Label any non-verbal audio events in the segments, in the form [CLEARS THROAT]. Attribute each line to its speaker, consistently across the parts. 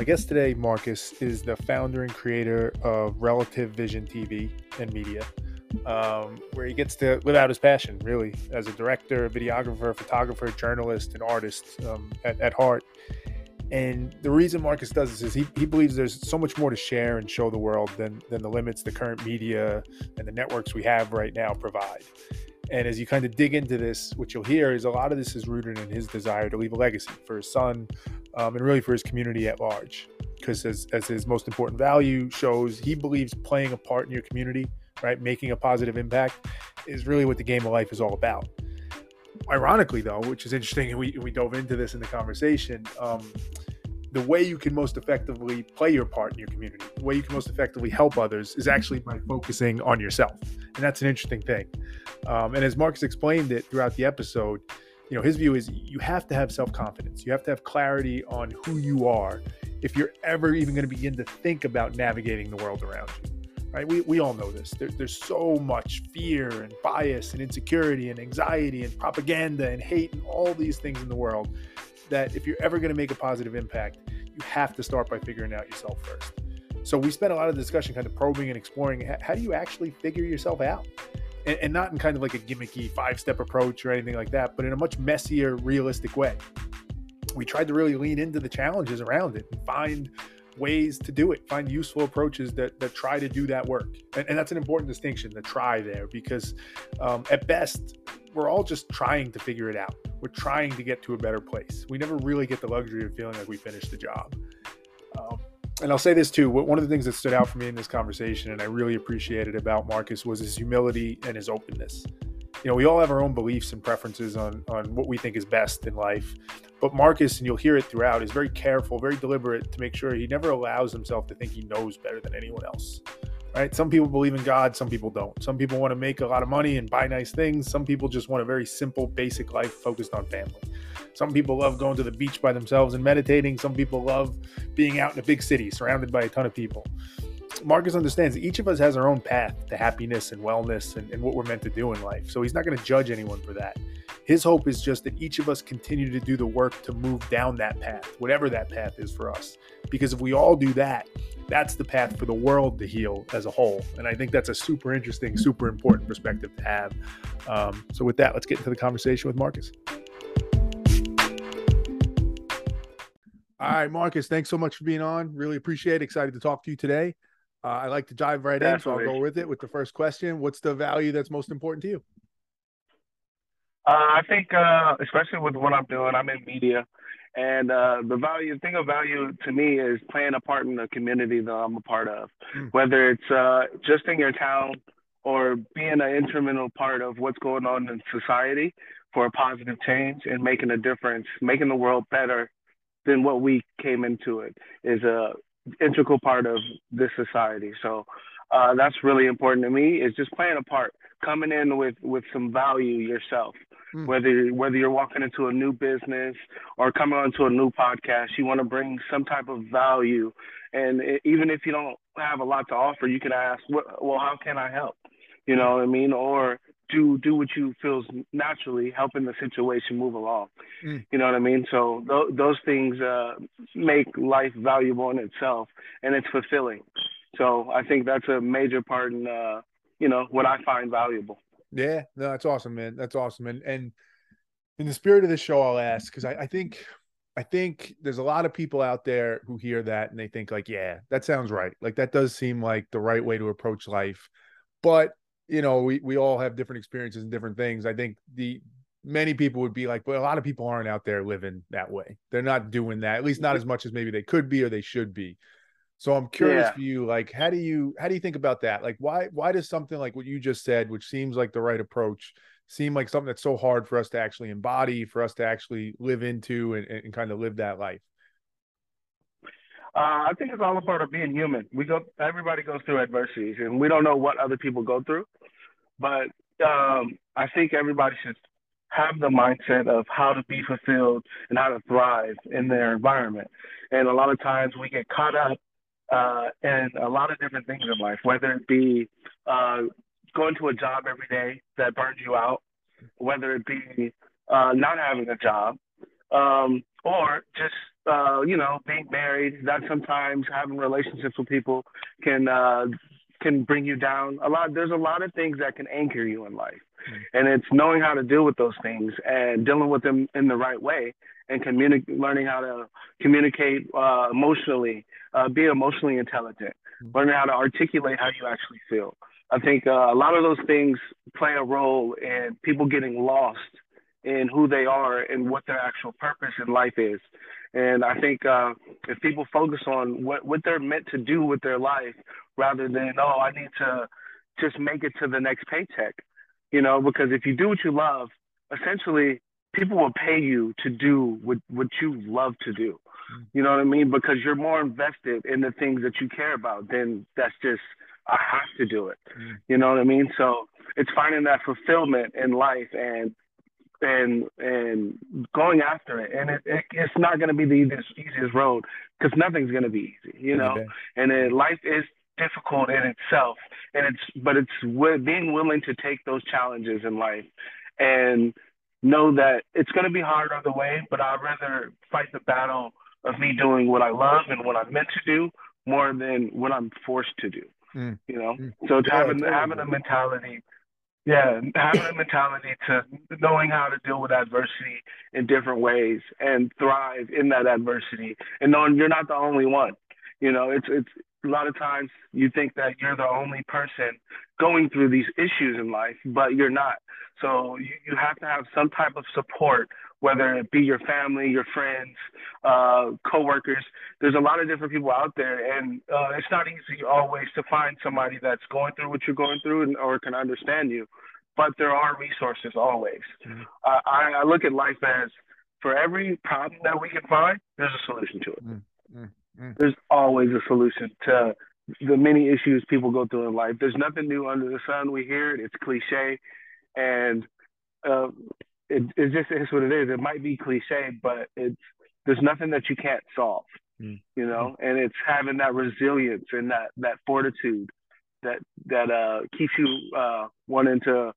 Speaker 1: my guest today, Marcus, is the founder and creator of Relative Vision TV and Media, um, where he gets to live out his passion, really, as a director, videographer, photographer, journalist, and artist um, at, at heart. And the reason Marcus does this is he, he believes there's so much more to share and show the world than, than the limits the current media and the networks we have right now provide. And as you kind of dig into this, what you'll hear is a lot of this is rooted in his desire to leave a legacy for his son um, and really for his community at large. Because as, as his most important value shows, he believes playing a part in your community, right, making a positive impact, is really what the game of life is all about. Ironically, though, which is interesting, and we, we dove into this in the conversation, um, the way you can most effectively play your part in your community, the way you can most effectively help others is actually by focusing on yourself. And that's an interesting thing. Um, and as Marcus explained it throughout the episode, you know, his view is you have to have self confidence. You have to have clarity on who you are if you're ever even going to begin to think about navigating the world around you. Right? We, we all know this. There, there's so much fear and bias and insecurity and anxiety and propaganda and hate and all these things in the world that if you're ever going to make a positive impact, you have to start by figuring out yourself first. So we spent a lot of discussion kind of probing and exploring how do you actually figure yourself out? And, and not in kind of like a gimmicky five step approach or anything like that, but in a much messier, realistic way. We tried to really lean into the challenges around it and find ways to do it, find useful approaches that, that try to do that work. And, and that's an important distinction, the try there, because um, at best, we're all just trying to figure it out. We're trying to get to a better place. We never really get the luxury of feeling like we finished the job. Um, and I'll say this too. One of the things that stood out for me in this conversation, and I really appreciated about Marcus, was his humility and his openness. You know, we all have our own beliefs and preferences on on what we think is best in life, but Marcus, and you'll hear it throughout, is very careful, very deliberate to make sure he never allows himself to think he knows better than anyone else right? Some people believe in God, some people don't. Some people want to make a lot of money and buy nice things. Some people just want a very simple, basic life focused on family. Some people love going to the beach by themselves and meditating. Some people love being out in a big city surrounded by a ton of people. Marcus understands each of us has our own path to happiness and wellness and, and what we're meant to do in life. So he's not going to judge anyone for that. His hope is just that each of us continue to do the work to move down that path, whatever that path is for us. Because if we all do that, that's the path for the world to heal as a whole. And I think that's a super interesting, super important perspective to have. Um, so, with that, let's get into the conversation with Marcus. All right, Marcus, thanks so much for being on. Really appreciate it. Excited to talk to you today. Uh, I like to dive right Definitely. in, so I'll go with it with the first question. What's the value that's most important to you?
Speaker 2: Uh, I think, uh, especially with what I'm doing, I'm in media, and uh, the value, thing of value to me is playing a part in the community that I'm a part of, mm. whether it's uh, just in your town or being an instrumental part of what's going on in society for a positive change and making a difference, making the world better than what we came into it is a integral part of this society. So uh, that's really important to me is just playing a part, coming in with, with some value yourself. Mm. Whether whether you're walking into a new business or coming onto a new podcast, you want to bring some type of value, and it, even if you don't have a lot to offer, you can ask, "Well, how can I help?" You know what I mean? Or do do what you feels naturally, helping the situation move along. Mm. You know what I mean? So th- those things uh, make life valuable in itself, and it's fulfilling. So I think that's a major part in uh, you know what I find valuable.
Speaker 1: Yeah, no, that's awesome, man. That's awesome. And and in the spirit of this show, I'll ask because I, I think I think there's a lot of people out there who hear that and they think like, yeah, that sounds right. Like that does seem like the right way to approach life. But you know, we we all have different experiences and different things. I think the many people would be like, but a lot of people aren't out there living that way. They're not doing that, at least not as much as maybe they could be or they should be. So I'm curious yeah. for you, like, how do you how do you think about that? Like, why why does something like what you just said, which seems like the right approach, seem like something that's so hard for us to actually embody, for us to actually live into and, and kind of live that life?
Speaker 2: Uh, I think it's all a part of being human. We go, everybody goes through adversities, and we don't know what other people go through. But um, I think everybody should have the mindset of how to be fulfilled and how to thrive in their environment. And a lot of times we get caught up uh, in a lot of different things in life, whether it be uh, going to a job every day that burns you out, whether it be uh, not having a job, um, or just uh, you know being married. That sometimes having relationships with people can uh, can bring you down. A lot there's a lot of things that can anchor you in life, mm-hmm. and it's knowing how to deal with those things and dealing with them in the right way and communicate, learning how to communicate uh, emotionally, uh, be emotionally intelligent, mm-hmm. learning how to articulate how you actually feel. I think uh, a lot of those things play a role in people getting lost in who they are and what their actual purpose in life is. And I think uh, if people focus on what, what they're meant to do with their life rather than, oh, I need to just make it to the next paycheck, you know, because if you do what you love, essentially people will pay you to do what, what you love to do. Mm. You know what I mean? Because you're more invested in the things that you care about than that's just, I have to do it. Mm. You know what I mean? So it's finding that fulfillment in life and and and going after it. And it, it it's not going to be the easiest, easiest road because nothing's going to be easy, you know. Okay. And it, life is difficult in itself, and it's but it's being willing to take those challenges in life and know that it's going to be hard on the way, but I'd rather fight the battle of me doing what I love and what I'm meant to do more than what I'm forced to do. Mm. You know, mm. so yeah, having having a mentality, yeah, having a mentality to knowing how to deal with adversity in different ways and thrive in that adversity, and knowing you're not the only one. You know, it's it's a lot of times you think that you're the only person going through these issues in life, but you're not. So you, you have to have some type of support, whether it be your family, your friends, uh, coworkers. There's a lot of different people out there, and uh, it's not easy always to find somebody that's going through what you're going through and, or can understand you. But there are resources always. Mm-hmm. Uh, I, I look at life as for every problem that we can find, there's a solution to it. Mm-hmm. Mm. There's always a solution to the many issues people go through in life. There's nothing new under the sun. We hear it. It's cliche, and uh, it, it just is what it is. It might be cliche, but it's there's nothing that you can't solve. Mm. You know, and it's having that resilience and that that fortitude that that uh, keeps you uh, wanting to,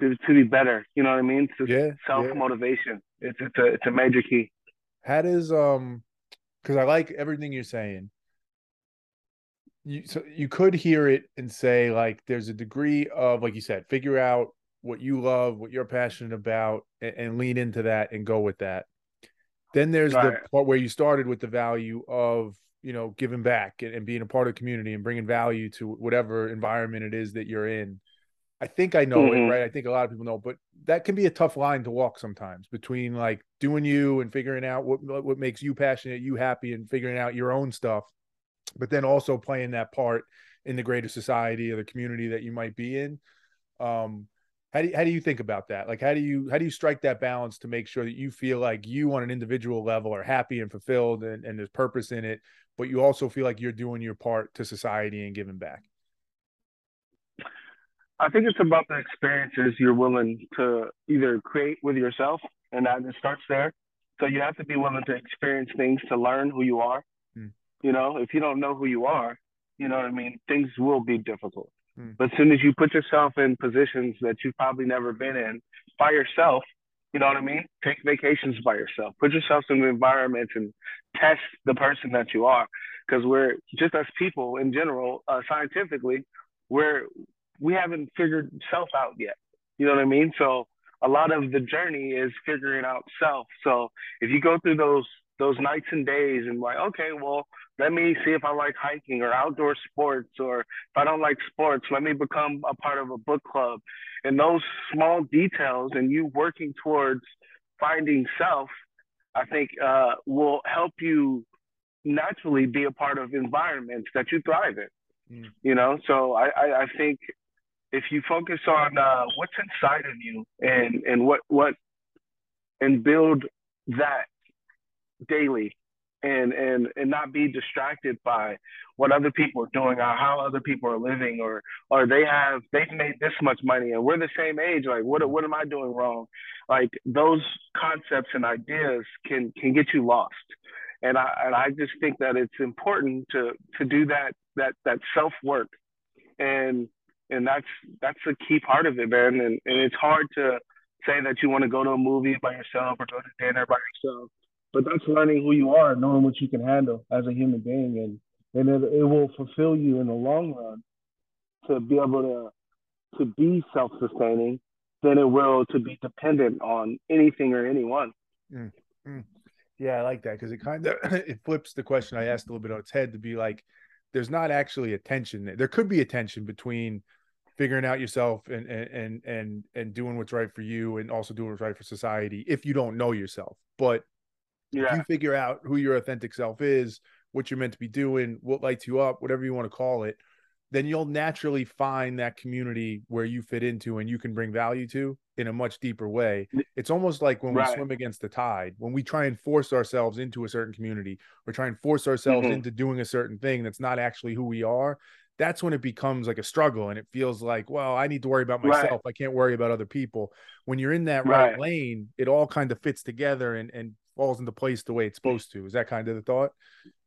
Speaker 2: to to be better. You know what I mean? It's yeah, self motivation. Yeah. It's it's a it's a major key.
Speaker 1: How does um because I like everything you're saying. You so you could hear it and say like there's a degree of like you said, figure out what you love, what you're passionate about, and, and lean into that and go with that. Then there's right. the part where you started with the value of you know giving back and, and being a part of the community and bringing value to whatever environment it is that you're in. I think I know mm-hmm. it, right? I think a lot of people know, but that can be a tough line to walk sometimes between like doing you and figuring out what what makes you passionate, you happy, and figuring out your own stuff, but then also playing that part in the greater society or the community that you might be in. Um, how do you, how do you think about that? Like, how do you how do you strike that balance to make sure that you feel like you on an individual level are happy and fulfilled and, and there's purpose in it, but you also feel like you're doing your part to society and giving back?
Speaker 2: I think it's about the experiences you're willing to either create with yourself, and that it starts there. So you have to be willing to experience things to learn who you are. Mm. You know, if you don't know who you are, you know what I mean, things will be difficult. Mm. But as soon as you put yourself in positions that you've probably never been in by yourself, you know what I mean? Take vacations by yourself. Put yourself in environments and test the person that you are. Because we're just as people in general, uh, scientifically, we're we haven't figured self out yet. You know what I mean? So a lot of the journey is figuring out self. So if you go through those those nights and days and like, okay, well, let me see if I like hiking or outdoor sports, or if I don't like sports, let me become a part of a book club. And those small details and you working towards finding self, I think uh, will help you naturally be a part of environments that you thrive in. Mm. You know, so I, I, I think if you focus on uh, what's inside of you and and what what and build that daily and and and not be distracted by what other people are doing or how other people are living or or they have they've made this much money and we're the same age like what what am I doing wrong? Like those concepts and ideas can can get you lost. And I and I just think that it's important to to do that that that self work and and that's that's a key part of it, man. And and it's hard to say that you want to go to a movie by yourself or go to dinner by yourself. But that's learning who you are, knowing what you can handle as a human being, and and it, it will fulfill you in the long run to be able to to be self-sustaining than it will to be dependent on anything or anyone.
Speaker 1: Mm, mm. Yeah, I like that because it kind of [CLEARS THROAT] it flips the question I asked a little bit on its head to be like, there's not actually a tension. There could be a tension between figuring out yourself and and and and doing what's right for you and also doing what's right for society if you don't know yourself. But yeah. if you figure out who your authentic self is, what you're meant to be doing, what lights you up, whatever you want to call it, then you'll naturally find that community where you fit into and you can bring value to in a much deeper way. It's almost like when right. we swim against the tide, when we try and force ourselves into a certain community or try and force ourselves mm-hmm. into doing a certain thing that's not actually who we are. That's when it becomes like a struggle and it feels like, well, I need to worry about myself. Right. I can't worry about other people. When you're in that right, right lane, it all kind of fits together and, and falls into place the way it's supposed to. Is that kind of the thought?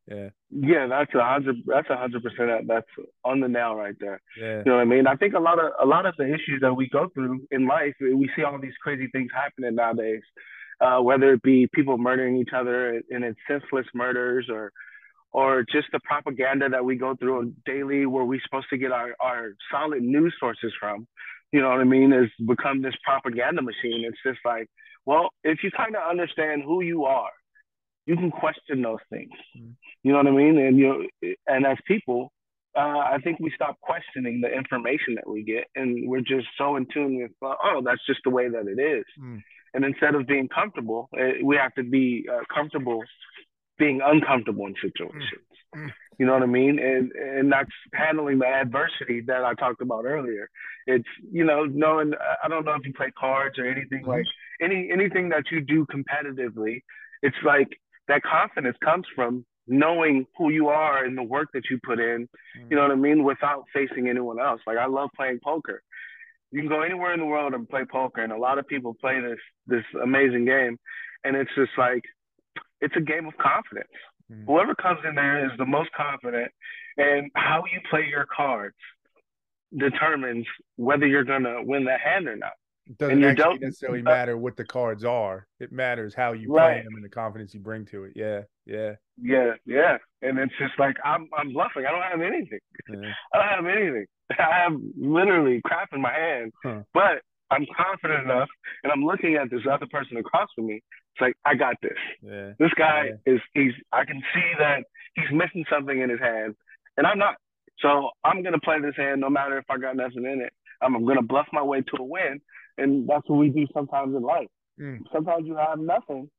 Speaker 1: Yeah.
Speaker 2: Yeah, that's a hundred. That's a hundred percent. That's on the nail right there.
Speaker 1: Yeah.
Speaker 2: You know what I mean? I think a lot of a lot of the issues that we go through in life, we see all these crazy things happening nowadays. Uh, whether it be people murdering each other and it's senseless murders, or or just the propaganda that we go through daily, where we're supposed to get our our solid news sources from. You know what I mean? Has become this propaganda machine. It's just like, well, if you kind of understand who you are you can question those things. Mm-hmm. You know what I mean? And you and as people, uh, I think we stop questioning the information that we get, and we're just so in tune with, oh, that's just the way that it is. Mm. And instead of being comfortable, uh, we have to be uh, comfortable being uncomfortable in situations. Mm. You know what I mean? And and that's handling the adversity that I talked about earlier. It's you know knowing I don't know if you play cards or anything mm-hmm. like any anything that you do competitively. It's like that confidence comes from knowing who you are and the work that you put in, mm. you know what I mean, without facing anyone else. Like I love playing poker. You can go anywhere in the world and play poker, and a lot of people play this this amazing game, and it's just like it's a game of confidence. Mm. Whoever comes in there is the most confident, and how you play your cards determines whether you're gonna win the hand or not.
Speaker 1: It doesn't actually necessarily matter what the cards are. It matters how you right. play them and the confidence you bring to it. Yeah, yeah,
Speaker 2: yeah, yeah. And it's just like I'm, I'm bluffing. I don't have anything. Yeah. I don't have anything. [LAUGHS] I have literally crap in my hand, huh. but I'm confident enough, and I'm looking at this other person across from me. It's like I got this.
Speaker 1: Yeah.
Speaker 2: This guy yeah. is he's. I can see that he's missing something in his hand, and I'm not. So I'm gonna play this hand no matter if I got nothing in it. I'm gonna bluff my way to a win and that's what we do sometimes in life. Mm. Sometimes you have nothing,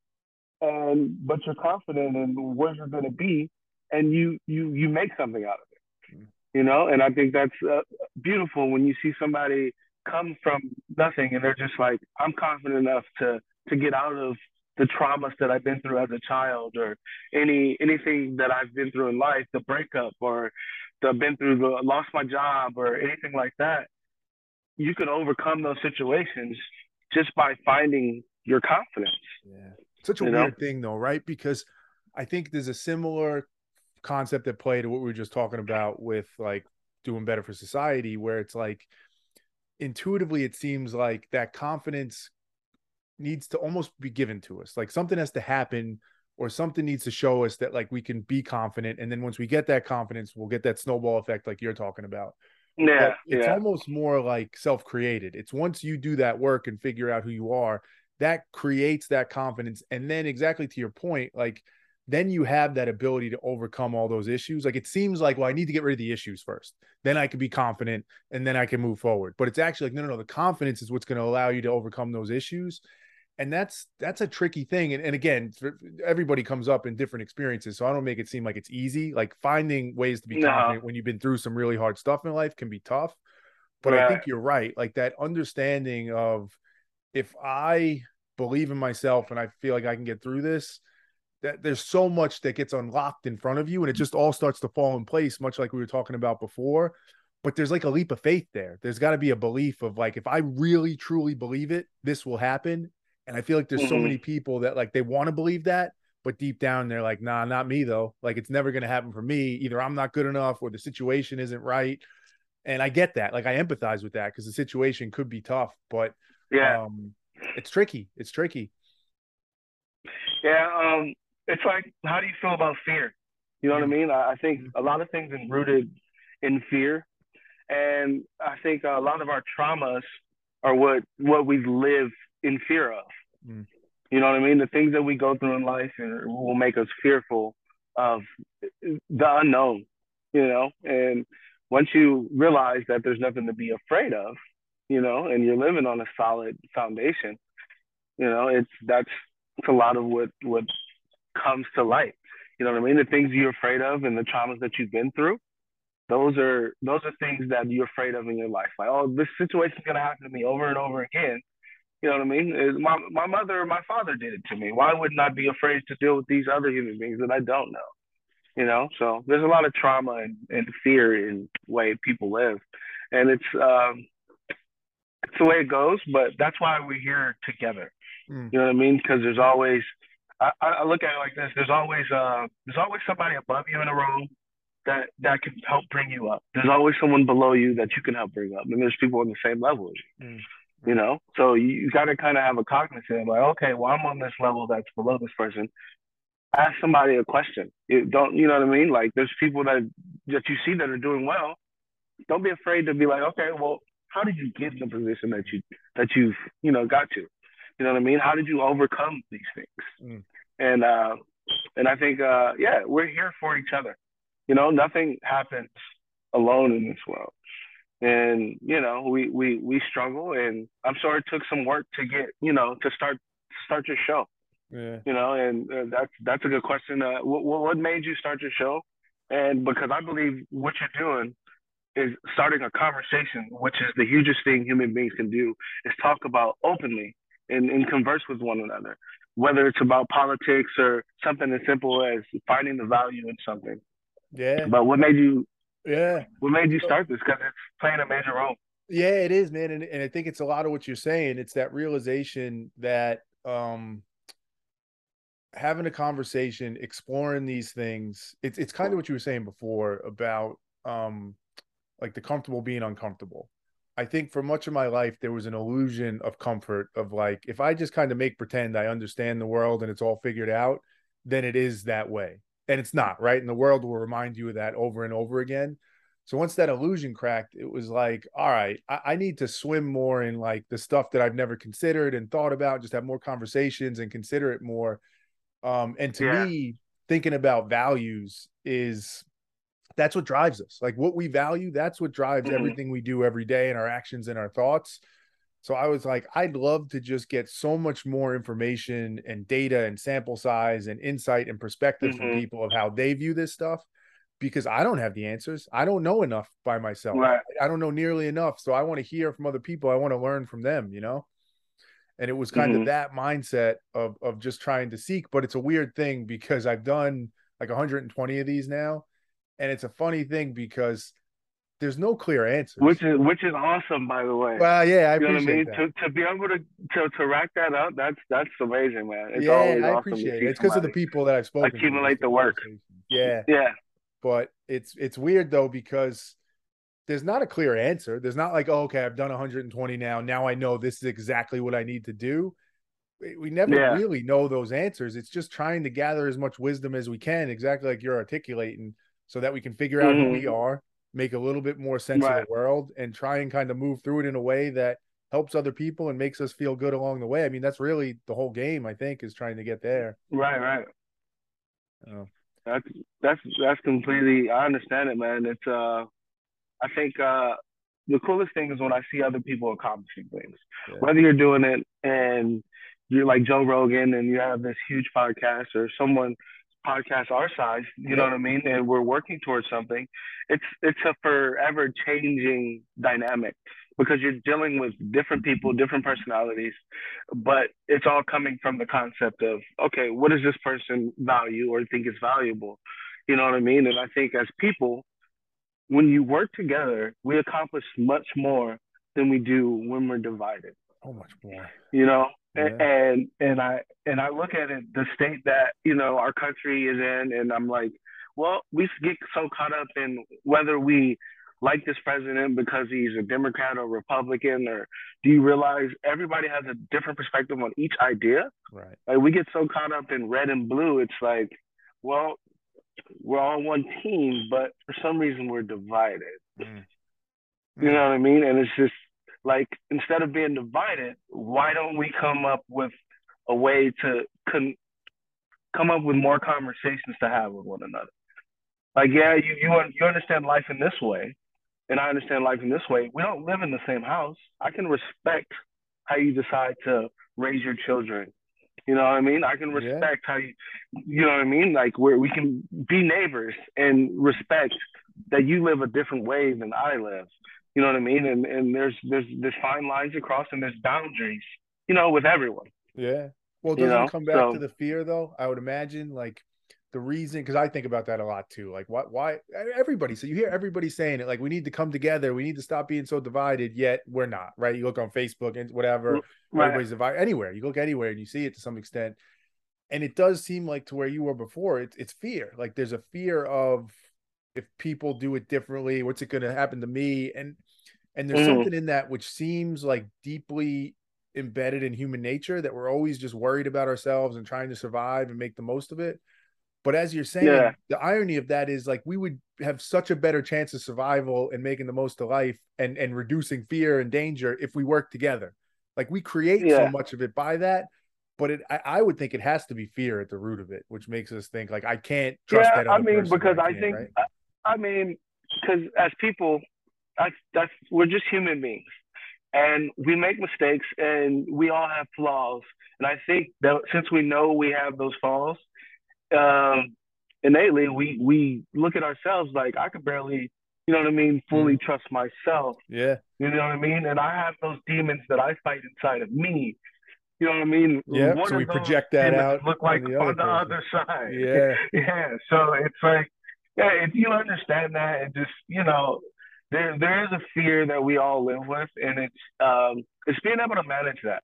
Speaker 2: and but you're confident in where you're going to be, and you you you make something out of it. Mm. You know, and I think that's uh, beautiful when you see somebody come from nothing and they're just like, I'm confident enough to to get out of the traumas that I've been through as a child or any anything that I've been through in life, the breakup or the been through the lost my job or anything like that you can overcome those situations just by finding your confidence.
Speaker 1: Yeah. Such a you weird know? thing though, right? Because I think there's a similar concept at play to what we were just talking about with like doing better for society, where it's like intuitively it seems like that confidence needs to almost be given to us. Like something has to happen or something needs to show us that like we can be confident. And then once we get that confidence, we'll get that snowball effect like you're talking about.
Speaker 2: Yeah,
Speaker 1: it's
Speaker 2: yeah.
Speaker 1: almost more like self-created. It's once you do that work and figure out who you are, that creates that confidence. And then exactly to your point, like then you have that ability to overcome all those issues. Like it seems like, well, I need to get rid of the issues first. Then I can be confident and then I can move forward. But it's actually like, no, no, no. The confidence is what's going to allow you to overcome those issues and that's that's a tricky thing and, and again everybody comes up in different experiences so i don't make it seem like it's easy like finding ways to be no. confident when you've been through some really hard stuff in life can be tough but right. i think you're right like that understanding of if i believe in myself and i feel like i can get through this that there's so much that gets unlocked in front of you and it just all starts to fall in place much like we were talking about before but there's like a leap of faith there there's got to be a belief of like if i really truly believe it this will happen and I feel like there's mm-hmm. so many people that like they want to believe that, but deep down they're like, nah, not me though. Like it's never gonna happen for me. Either I'm not good enough or the situation isn't right. And I get that. Like I empathize with that because the situation could be tough. But
Speaker 2: yeah.
Speaker 1: Um, it's tricky. It's tricky.
Speaker 2: Yeah, um, it's like, how do you feel about fear? You know what I mean? I, I think a lot of things are rooted in fear, and I think a lot of our traumas are what what we live in fear of. Mm. You know what I mean? The things that we go through in life will make us fearful of the unknown. You know, and once you realize that there's nothing to be afraid of, you know, and you're living on a solid foundation, you know, it's that's it's a lot of what what comes to light. You know what I mean? The things you're afraid of and the traumas that you've been through, those are those are things that you're afraid of in your life. Like, oh, this situation's gonna happen to me over and over again. You know what I mean? My my mother or my father did it to me. Why wouldn't I be afraid to deal with these other human beings that I don't know? You know, so there's a lot of trauma and, and fear in the way people live, and it's um, it's the way it goes. But that's why we're here together. Mm. You know what I mean? Because there's always I, I look at it like this: there's always uh, there's always somebody above you in a room that that can help bring you up. There's always someone below you that you can help bring up, and there's people on the same level as you. Mm. You know, so you, you got to kind of have a cognizance like, okay, well, I'm on this level that's below this person. Ask somebody a question. You don't, you know what I mean? Like, there's people that that you see that are doing well. Don't be afraid to be like, okay, well, how did you get the position that you that you've you know got to? You know what I mean? How did you overcome these things? Mm. And uh, and I think uh, yeah, we're here for each other. You know, nothing happens alone in this world. And you know, we we we struggle, and I'm sure it took some work to get you know to start start your show. Yeah. You know, and uh, that's that's a good question. Uh, what what made you start your show? And because I believe what you're doing is starting a conversation, which is the hugest thing human beings can do, is talk about openly and, and converse with one another, whether it's about politics or something as simple as finding the value in something.
Speaker 1: Yeah.
Speaker 2: But what made you?
Speaker 1: Yeah.
Speaker 2: What made you start this? Because it's playing a major role.
Speaker 1: Yeah, it is, man, and and I think it's a lot of what you're saying. It's that realization that um having a conversation, exploring these things. It's it's kind of what you were saying before about um like the comfortable being uncomfortable. I think for much of my life there was an illusion of comfort of like if I just kind of make pretend I understand the world and it's all figured out, then it is that way. And it's not, right? And the world will remind you of that over and over again. So once that illusion cracked, it was like, all right, I, I need to swim more in like the stuff that I've never considered and thought about, just have more conversations and consider it more. Um, and to yeah. me, thinking about values is that's what drives us. Like what we value, that's what drives mm-hmm. everything we do every day and our actions and our thoughts. So I was like, I'd love to just get so much more information and data and sample size and insight and perspective mm-hmm. from people of how they view this stuff because I don't have the answers. I don't know enough by myself. Right. I don't know nearly enough. So I want to hear from other people. I want to learn from them, you know? And it was kind mm-hmm. of that mindset of of just trying to seek, but it's a weird thing because I've done like 120 of these now and it's a funny thing because there's no clear answer.
Speaker 2: Which is which is awesome, by the way.
Speaker 1: Well, yeah, I you appreciate I mean?
Speaker 2: that. To, to be able to, to to rack that up, that's that's amazing, man. It's
Speaker 1: yeah, I awesome appreciate it. It's because of the people that I've spoken.
Speaker 2: Accumulate the work.
Speaker 1: Yeah,
Speaker 2: yeah.
Speaker 1: But it's it's weird though because there's not a clear answer. There's not like, oh, okay, I've done 120 now. Now I know this is exactly what I need to do. We never yeah. really know those answers. It's just trying to gather as much wisdom as we can, exactly like you're articulating so that we can figure out mm-hmm. who we mm-hmm. are, make a little bit more sense right. of the world, and try and kind of move through it in a way that helps other people and makes us feel good along the way. I mean, that's really the whole game. I think is trying to get there.
Speaker 2: Right, right. Oh. That's that's that's completely. I understand it, man. It's uh, I think uh, the coolest thing is when I see other people accomplishing things. Yeah. Whether you're doing it and you're like Joe Rogan and you have this huge podcast, or someone podcast our size, you yeah. know what I mean, and we're working towards something, it's it's a forever changing dynamic because you're dealing with different people, different personalities, but it's all coming from the concept of okay, what does this person value or think is valuable? You know what I mean? And I think as people, when you work together, we accomplish much more than we do when we're divided.
Speaker 1: Oh, much more.
Speaker 2: You know, yeah. and and I and I look at it the state that you know our country is in, and I'm like, well, we get so caught up in whether we like this president because he's a Democrat or Republican, or do you realize everybody has a different perspective on each idea?
Speaker 1: Right.
Speaker 2: Like we get so caught up in red and blue, it's like, well, we're all one team, but for some reason we're divided. Mm. You know what I mean? And it's just like instead of being divided, why don't we come up with a way to con- come up with more conversations to have with one another? Like, yeah, you you you understand life in this way, and I understand life in this way. We don't live in the same house. I can respect how you decide to raise your children. You know what I mean? I can respect yeah. how you, you know what I mean? Like where we can be neighbors and respect that you live a different way than I live. You know what I mean? And and there's there's there's fine lines across and there's boundaries. You know, with everyone.
Speaker 1: Yeah. Well, doesn't you know? come back so, to the fear though? I would imagine like the reason because I think about that a lot too. Like why why everybody so you hear everybody saying it like we need to come together, we need to stop being so divided, yet we're not, right? You look on Facebook and whatever, right. everybody's divided anywhere. You look anywhere and you see it to some extent. And it does seem like to where you were before, it's it's fear. Like there's a fear of if people do it differently, what's it gonna happen to me? And and there's mm. something in that which seems like deeply embedded in human nature that we're always just worried about ourselves and trying to survive and make the most of it but as you're saying, yeah. the irony of that is like we would have such a better chance of survival and making the most of life and and reducing fear and danger if we work together. Like we create yeah. so much of it by that, but it I, I, would think it has to be fear at the root of it, which makes us think like I can't trust yeah, that. I
Speaker 2: mean, because I, I think right? I mean, because as people, that's that's we're just human beings, and we make mistakes, and we all have flaws. And I think that since we know we have those flaws, um, innately we we look at ourselves like I could barely, you know what I mean, fully mm. trust myself.
Speaker 1: Yeah.
Speaker 2: You know what I mean? And I have those demons that I fight inside of me. You know what I mean?
Speaker 1: Yeah. So we project that out.
Speaker 2: Look like on the, on the other side.
Speaker 1: Yeah. [LAUGHS]
Speaker 2: yeah. So it's like, yeah, if you understand that and just, you know, there there is a fear that we all live with, and it's um it's being able to manage that.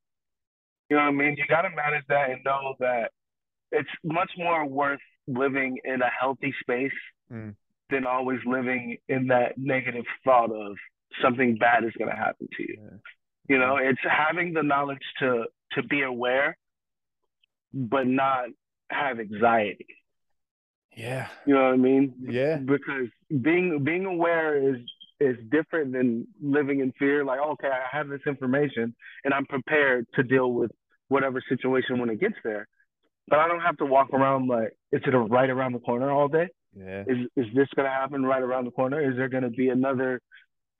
Speaker 2: You know what I mean? You got to manage that and know that it's much more worth living in a healthy space mm. than always living in that negative thought of something bad is going to happen to you. Yeah. You know, it's having the knowledge to to be aware, but not have anxiety.
Speaker 1: Yeah.
Speaker 2: You know what I mean?
Speaker 1: Yeah.
Speaker 2: Because being being aware is is different than living in fear. Like, okay, I have this information and I'm prepared to deal with whatever situation when it gets there but I don't have to walk around like is it right around the corner all day?
Speaker 1: Yeah.
Speaker 2: Is is this gonna happen right around the corner? Is there gonna be another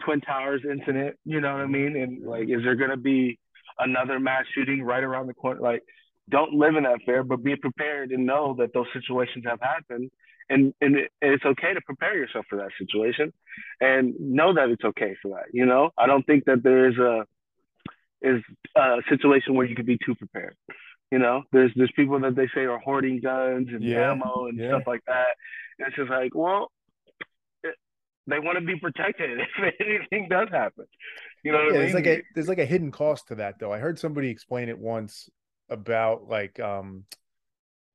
Speaker 2: Twin Towers incident? You know what I mean? And like, is there gonna be another mass shooting right around the corner? Like, don't live in that fear, but be prepared and know that those situations have happened. And, and, it, and it's okay to prepare yourself for that situation and know that it's okay for that. You know, I don't think that there is a is a situation where you could be too prepared. You know, there's there's people that they say are hoarding guns and yeah, ammo and yeah. stuff like that. And it's just like, well, they want to be protected [LAUGHS] if anything does happen. You know, yeah,
Speaker 1: there's like a there's like a hidden cost to that though. I heard somebody explain it once about like um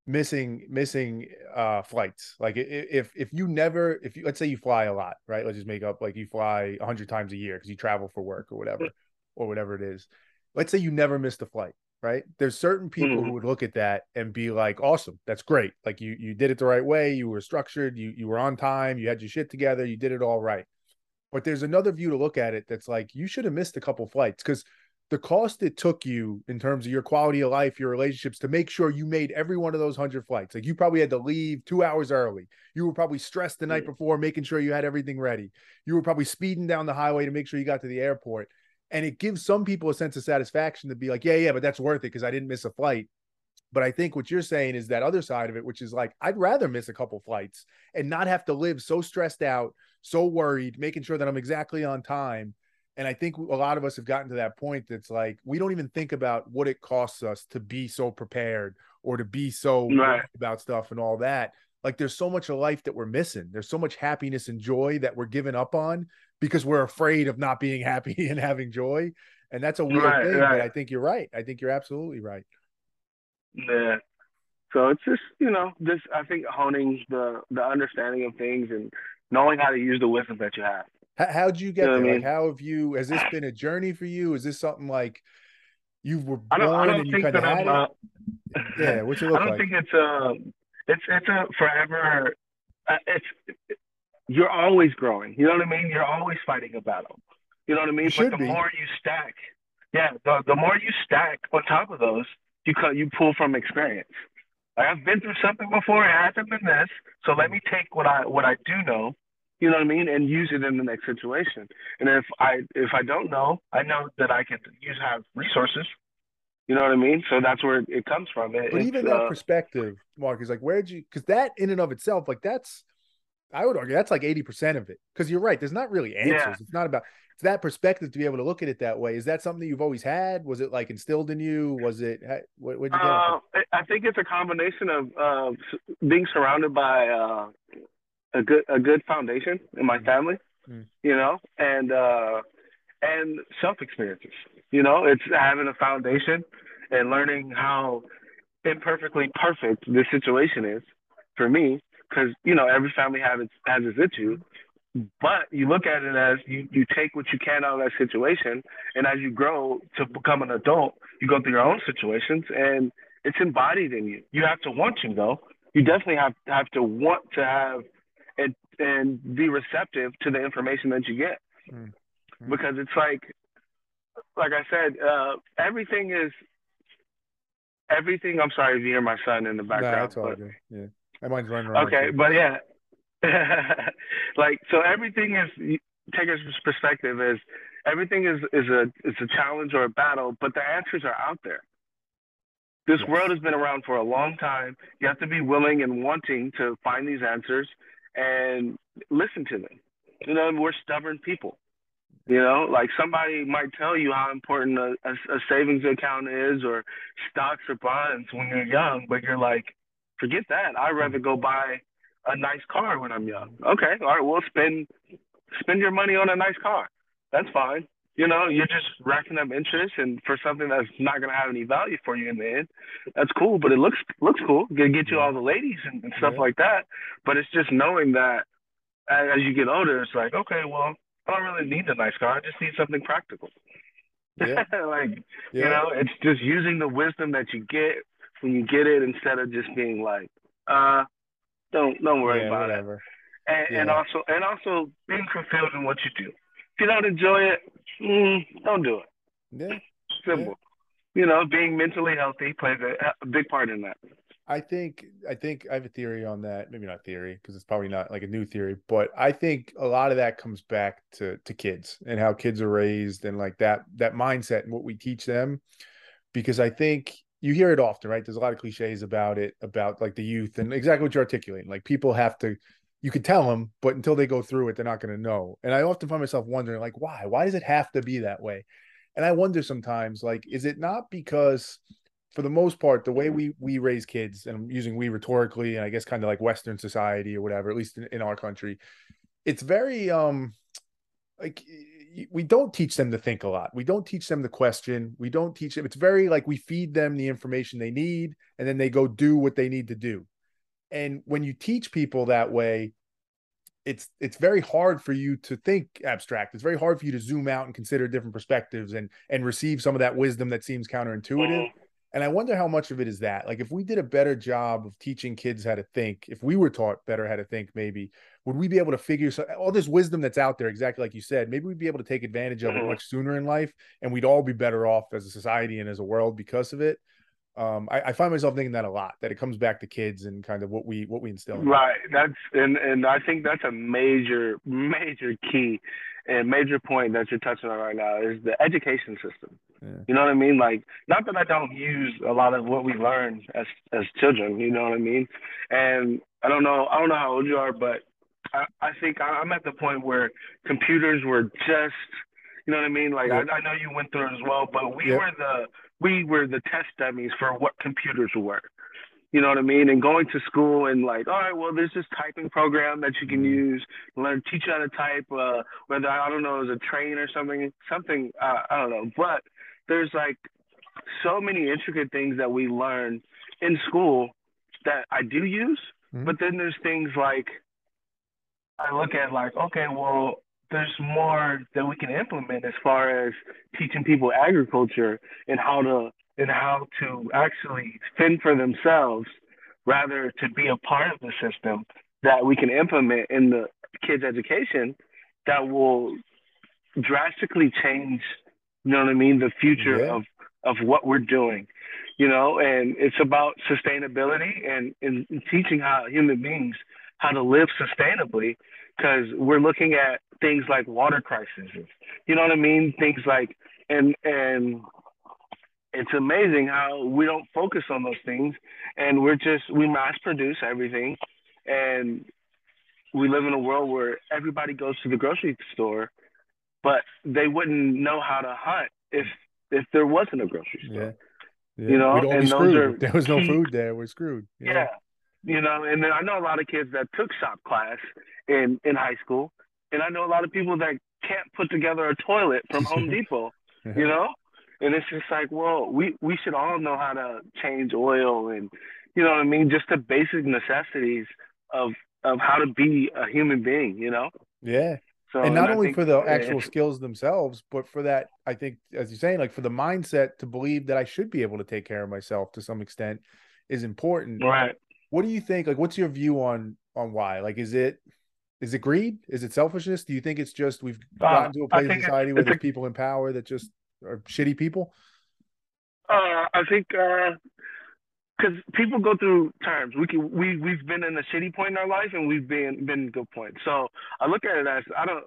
Speaker 1: missing missing uh flights. Like if if you never if you let's say you fly a lot right? Let's just make up like you fly 100 times a year because you travel for work or whatever or whatever it is. Let's say you never missed a flight right? There's certain people mm. who would look at that and be like awesome. That's great. Like you you did it the right way. You were structured. You you were on time. You had your shit together. You did it all right. But there's another view to look at it that's like you should have missed a couple flights because the cost it took you in terms of your quality of life your relationships to make sure you made every one of those 100 flights like you probably had to leave two hours early you were probably stressed the night before making sure you had everything ready you were probably speeding down the highway to make sure you got to the airport and it gives some people a sense of satisfaction to be like, yeah, yeah, but that's worth it because I didn't miss a flight. But I think what you're saying is that other side of it, which is like, I'd rather miss a couple flights and not have to live so stressed out, so worried, making sure that I'm exactly on time. And I think a lot of us have gotten to that point that's like, we don't even think about what it costs us to be so prepared or to be so right. about stuff and all that. Like, there's so much of life that we're missing. There's so much happiness and joy that we're giving up on because we're afraid of not being [LAUGHS] happy and having joy. And that's a weird right, thing, right. but I think you're right. I think you're absolutely right.
Speaker 2: Yeah. So it's just, you know, just I think honing the the understanding of things and knowing how to use the wisdom that you have.
Speaker 1: How, how'd you get you know there? I mean? Like, how have you? Has this been a journey for you? Is this something like you were born I don't, I don't and you kind of had uh, it? Yeah, what's it look
Speaker 2: I don't
Speaker 1: like?
Speaker 2: think it's a, um, it's it's a forever. Uh, it's it, you're always growing. You know what I mean? You're always fighting a battle. You know what I mean? But the
Speaker 1: be.
Speaker 2: more you stack, yeah, the, the more you stack on top of those, you cut you pull from experience. Like I've been through something before, it hasn't been this. So let me take what I what I do know, you know what I mean, and use it in the next situation. And if I if I don't know, I know that I can use have resources. You know what I mean? So that's where it comes from. It,
Speaker 1: but even that uh, perspective, Mark, is like, where'd you? Because that in and of itself, like that's, I would argue that's like eighty percent of it. Because you're right, there's not really answers. Yeah. It's not about it's that perspective to be able to look at it that way. Is that something that you've always had? Was it like instilled in you? Was it what? What'd you get? Uh,
Speaker 2: I think it's a combination of uh, being surrounded by uh, a good a good foundation in my mm. family, mm. you know, and uh, and self experiences. You know, it's having a foundation and learning how imperfectly perfect this situation is for me, because you know every family has its has its issue, but you look at it as you, you take what you can out of that situation, and as you grow to become an adult, you go through your own situations, and it's embodied in you. You have to want to though. You definitely have have to want to have and be receptive to the information that you get, mm-hmm. because it's like, like I said, uh, everything is everything. I'm sorry if you hear my son in the background.
Speaker 1: That's all but, good. Yeah, I might running around.
Speaker 2: Okay, but yeah, [LAUGHS] like so everything is take a perspective is everything is is a is a challenge or a battle, but the answers are out there. This yes. world has been around for a long time. You have to be willing and wanting to find these answers and listen to them. You know, we're stubborn people. You know, like somebody might tell you how important a, a, a savings account is or stocks or bonds when you're young, but you're like, forget that. I'd rather go buy a nice car when I'm young. Okay, all right, well spend spend your money on a nice car. That's fine. You know, you're just racking up interest and for something that's not gonna have any value for you in the end. That's cool, but it looks looks cool. Gonna get you all the ladies and, and stuff yeah. like that. But it's just knowing that as you get older, it's like, okay, well, I don't really need a nice car. I just need something practical. Yeah. [LAUGHS] like, yeah. you know, it's just using the wisdom that you get when you get it instead of just being like, uh, don't don't worry about whatever. it. And, yeah. and also and also being fulfilled in what you do. If you don't enjoy it, mm, don't do it.
Speaker 1: Yeah.
Speaker 2: Simple. Yeah. You know, being mentally healthy plays a, a big part in that.
Speaker 1: I think I think I have a theory on that. Maybe not theory because it's probably not like a new theory, but I think a lot of that comes back to to kids and how kids are raised and like that that mindset and what we teach them. Because I think you hear it often, right? There's a lot of cliches about it, about like the youth and exactly what you're articulating. Like people have to, you could tell them, but until they go through it, they're not going to know. And I often find myself wondering, like, why? Why does it have to be that way? And I wonder sometimes, like, is it not because, for the most part, the way we we raise kids, and I'm using we rhetorically, and I guess kind of like Western society or whatever, at least in, in our country, it's very um like we don't teach them to think a lot. We don't teach them to question. We don't teach them. It's very like we feed them the information they need and then they go do what they need to do. And when you teach people that way, it's it's very hard for you to think abstract. It's very hard for you to zoom out and consider different perspectives and and receive some of that wisdom that seems counterintuitive. And I wonder how much of it is that. Like if we did a better job of teaching kids how to think, if we were taught better how to think, maybe would we be able to figure so, all this wisdom that's out there, exactly like you said, maybe we'd be able to take advantage of it mm-hmm. much sooner in life, and we'd all be better off as a society and as a world because of it. Um, I, I, find myself thinking that a lot. That it comes back to kids and kind of what we what we instill.
Speaker 2: Right. That's and and I think that's a major major key and major point that you're touching on right now is the education system. Yeah. You know what I mean? Like, not that I don't use a lot of what we learn as as children. You know what I mean? And I don't know. I don't know how old you are, but I, I think I'm at the point where computers were just, you know what I mean? Like I, I know you went through it as well, but we were the we were the test dummies for what computers were. You know what I mean? And going to school and like, all right, well, there's this typing program that you can mm-hmm. use, learn, teach you how to type, uh, whether I don't know, it was a train or something, something, uh, I don't know. But there's like so many intricate things that we learn in school that I do use. Mm-hmm. But then there's things like I look at like, okay, well, there's more that we can implement as far as teaching people agriculture and how to and how to actually fend for themselves rather to be a part of the system that we can implement in the kids education that will drastically change you know what i mean the future yeah. of of what we're doing you know and it's about sustainability and, and teaching how human beings how to live sustainably because we're looking at things like water crises. You know what I mean? Things like and and it's amazing how we don't focus on those things and we're just we mass produce everything and we live in a world where everybody goes to the grocery store but they wouldn't know how to hunt if if there wasn't a grocery store. Yeah. Yeah. You know,
Speaker 1: and those are there was no food there. We're screwed.
Speaker 2: Yeah. You know, and then I know a lot of kids that took shop class in in high school, and I know a lot of people that can't put together a toilet from [LAUGHS] Home Depot. You know, and it's just like, well, we we should all know how to change oil and you know what I mean, just the basic necessities of of how to be a human being. You know.
Speaker 1: Yeah. So, and not and only think, for the [LAUGHS] actual skills themselves, but for that, I think, as you're saying, like for the mindset to believe that I should be able to take care of myself to some extent is important.
Speaker 2: Right.
Speaker 1: What do you think? Like, what's your view on on why? Like, is it is it greed? Is it selfishness? Do you think it's just we've uh, gotten uh, to a place in society where there's people in power that just are shitty people?
Speaker 2: Uh, I think because uh, people go through times. We can we we've been in a shitty point in our life, and we've been been good point. So I look at it as I don't.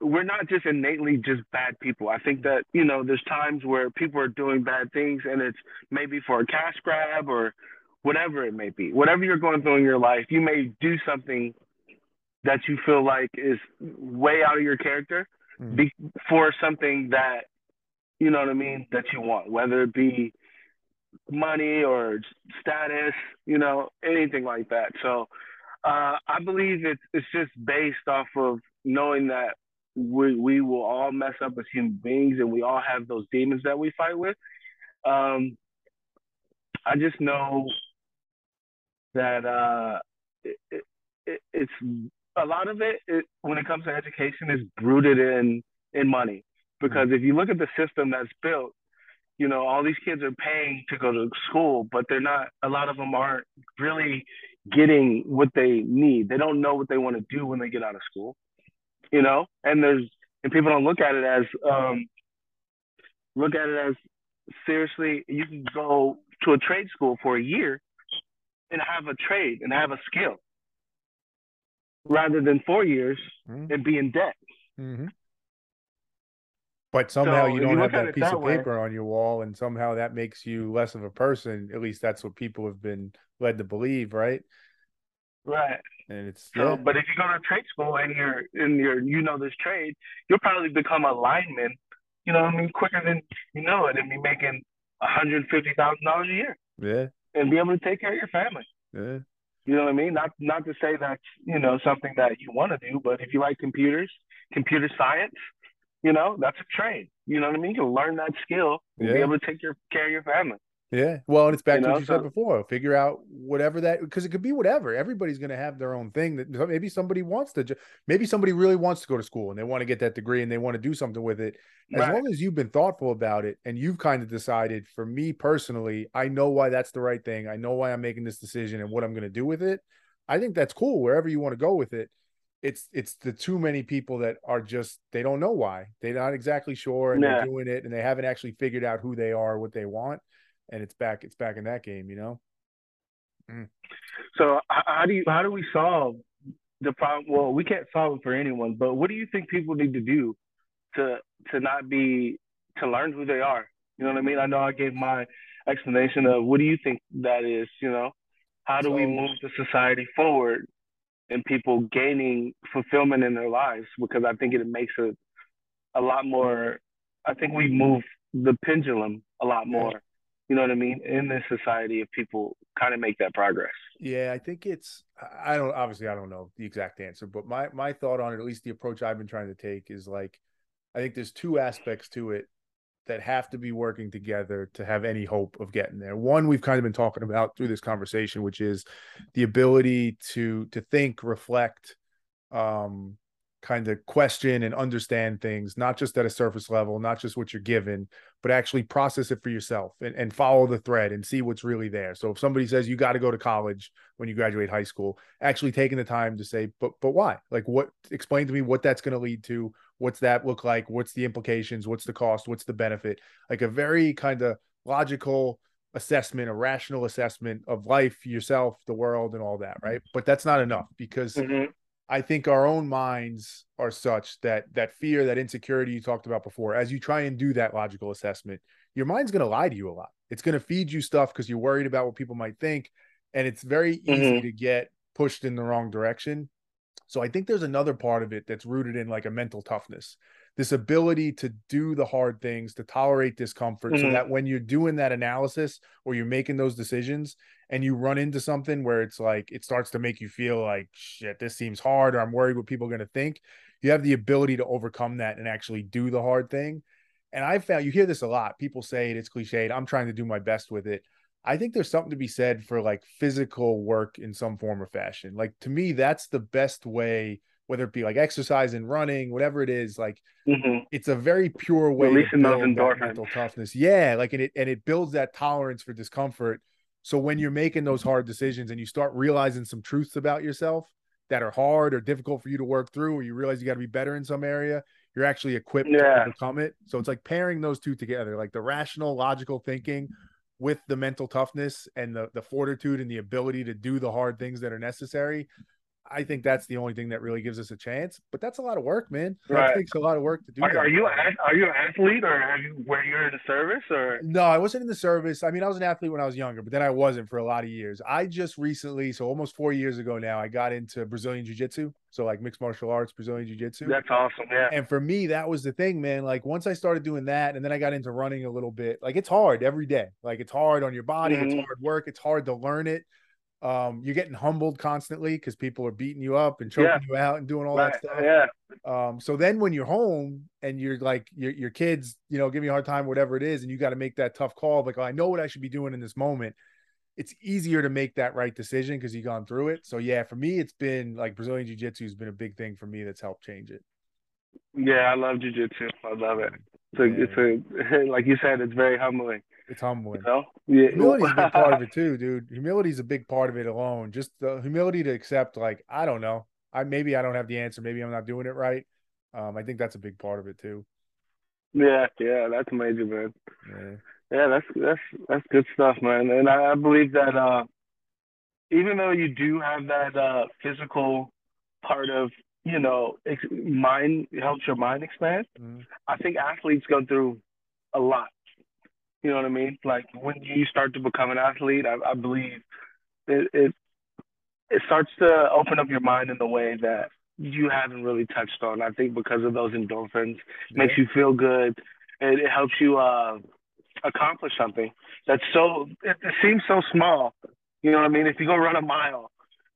Speaker 2: We're not just innately just bad people. I think that you know there's times where people are doing bad things, and it's maybe for a cash grab or whatever it may be. Whatever you're going through in your life, you may do something that you feel like is way out of your character mm. be, for something that you know what I mean that you want, whether it be money or status, you know, anything like that. So uh, I believe it's it's just based off of knowing that we we will all mess up as human beings and we all have those demons that we fight with. Um, I just know that uh, it, it, it's a lot of it, it, when it comes to education is rooted in in money. Because if you look at the system that's built you know all these kids are paying to go to school but they're not a lot of them aren't really getting what they need. They don't know what they want to do when they get out of school you know? And there's and people don't look at it as um look at it as seriously you can go to a trade school for a year and have a trade and have a skill rather than four years mm-hmm. and be in debt.
Speaker 1: Mm-hmm. But somehow so you don't you have that piece that of way, paper on your wall, and somehow that makes you less of a person. At least that's what people have been led to believe, right?
Speaker 2: Right.
Speaker 1: And it's
Speaker 2: so, yeah. but if you go to trade school and you're in your you know this trade, you'll probably become a lineman. You know, I mean, quicker than you know it, and be making one hundred fifty thousand dollars a year.
Speaker 1: Yeah.
Speaker 2: And be able to take care of your family.
Speaker 1: Yeah.
Speaker 2: You know what I mean? Not not to say that's you know something that you want to do, but if you like computers, computer science, you know that's a trade. You know what I mean? You can learn that skill and yeah. be able to take your care of your family.
Speaker 1: Yeah. Well, and it's back you to know, what you so, said before. Figure out whatever that because it could be whatever. Everybody's going to have their own thing that maybe somebody wants to maybe somebody really wants to go to school and they want to get that degree and they want to do something with it. As right. long as you've been thoughtful about it and you've kind of decided for me personally, I know why that's the right thing. I know why I'm making this decision and what I'm going to do with it. I think that's cool wherever you want to go with it. It's it's the too many people that are just they don't know why. They're not exactly sure and nah. they're doing it and they haven't actually figured out who they are, what they want and it's back it's back in that game you know?
Speaker 2: Mm. so how do you how do we solve the problem? Well we can't solve it for anyone but what do you think people need to do to to not be to learn who they are? You know what i mean? I know i gave my explanation of what do you think that is you know? How do so, we move the society forward and people gaining fulfillment in their lives? Because i think it makes it a lot more i think we move the pendulum a lot more you know what I mean, in this society if people kind of make that progress.
Speaker 1: Yeah, I think it's I don't obviously I don't know the exact answer, but my my thought on it, at least the approach I've been trying to take is like I think there's two aspects to it that have to be working together to have any hope of getting there. One we've kind of been talking about through this conversation, which is the ability to to think, reflect, um, kind of question and understand things, not just at a surface level, not just what you're given, but actually process it for yourself and, and follow the thread and see what's really there. So if somebody says you got to go to college when you graduate high school, actually taking the time to say, but but why? Like what explain to me what that's going to lead to, what's that look like, what's the implications, what's the cost, what's the benefit? Like a very kind of logical assessment, a rational assessment of life, yourself, the world, and all that, right? But that's not enough because mm-hmm. I think our own minds are such that that fear, that insecurity you talked about before, as you try and do that logical assessment, your mind's going to lie to you a lot. It's going to feed you stuff because you're worried about what people might think, and it's very easy mm-hmm. to get pushed in the wrong direction. So I think there's another part of it that's rooted in like a mental toughness this ability to do the hard things, to tolerate discomfort, mm-hmm. so that when you're doing that analysis or you're making those decisions and you run into something where it's like it starts to make you feel like shit, this seems hard, or I'm worried what people are going to think, you have the ability to overcome that and actually do the hard thing. And I found you hear this a lot. People say it, it's cliched. I'm trying to do my best with it. I think there's something to be said for like physical work in some form or fashion. Like to me, that's the best way whether it be like exercise and running, whatever it is, like mm-hmm. it's a very pure way
Speaker 2: Releasing to build that
Speaker 1: mental toughness. Yeah, like and it and it builds that tolerance for discomfort. So when you're making those hard decisions and you start realizing some truths about yourself that are hard or difficult for you to work through, or you realize you got to be better in some area, you're actually equipped yeah. to overcome it. So it's like pairing those two together, like the rational, logical thinking with the mental toughness and the, the fortitude and the ability to do the hard things that are necessary I think that's the only thing that really gives us a chance. But that's a lot of work, man. Right. That takes a lot of work to do.
Speaker 2: Are, are you are you an athlete or have you were you in the service or?
Speaker 1: No, I wasn't in the service. I mean, I was an athlete when I was younger, but then I wasn't for a lot of years. I just recently, so almost four years ago now, I got into Brazilian Jiu Jitsu. So like mixed martial arts, Brazilian Jiu Jitsu.
Speaker 2: That's awesome, yeah.
Speaker 1: And for me, that was the thing, man. Like once I started doing that, and then I got into running a little bit. Like it's hard every day. Like it's hard on your body. Mm-hmm. It's hard work. It's hard to learn it um, you're getting humbled constantly because people are beating you up and choking yeah. you out and doing all right. that stuff.
Speaker 2: Yeah.
Speaker 1: Um, so then when you're home and you're like your your kids, you know, give you a hard time, whatever it is, and you got to make that tough call, like, oh, I know what I should be doing in this moment. It's easier to make that right decision because you've gone through it. So yeah, for me, it's been like Brazilian Jiu Jitsu has been a big thing for me that's helped change it.
Speaker 2: Yeah, I love Jiu Jitsu. I love it. It's a, yeah. it's a, [LAUGHS] like you said, it's very humbling.
Speaker 1: It's humbling.
Speaker 2: You know? Yeah.
Speaker 1: Humility's a big [LAUGHS] part of it too, dude. Humility's a big part of it alone. Just the humility to accept, like, I don't know. I maybe I don't have the answer. Maybe I'm not doing it right. Um, I think that's a big part of it too.
Speaker 2: Yeah, yeah, that's amazing, man. Yeah. Yeah, that's that's that's good stuff, man. And I, I believe that uh, even though you do have that uh, physical part of you know ex- mind helps your mind expand, mm-hmm. I think athletes go through a lot you know what I mean? Like when you start to become an athlete, I, I believe it, it it starts to open up your mind in a way that you haven't really touched on. I think because of those endorphins, yeah. makes you feel good. It, it helps you uh, accomplish something that's so. It, it seems so small. You know what I mean? If you go run a mile,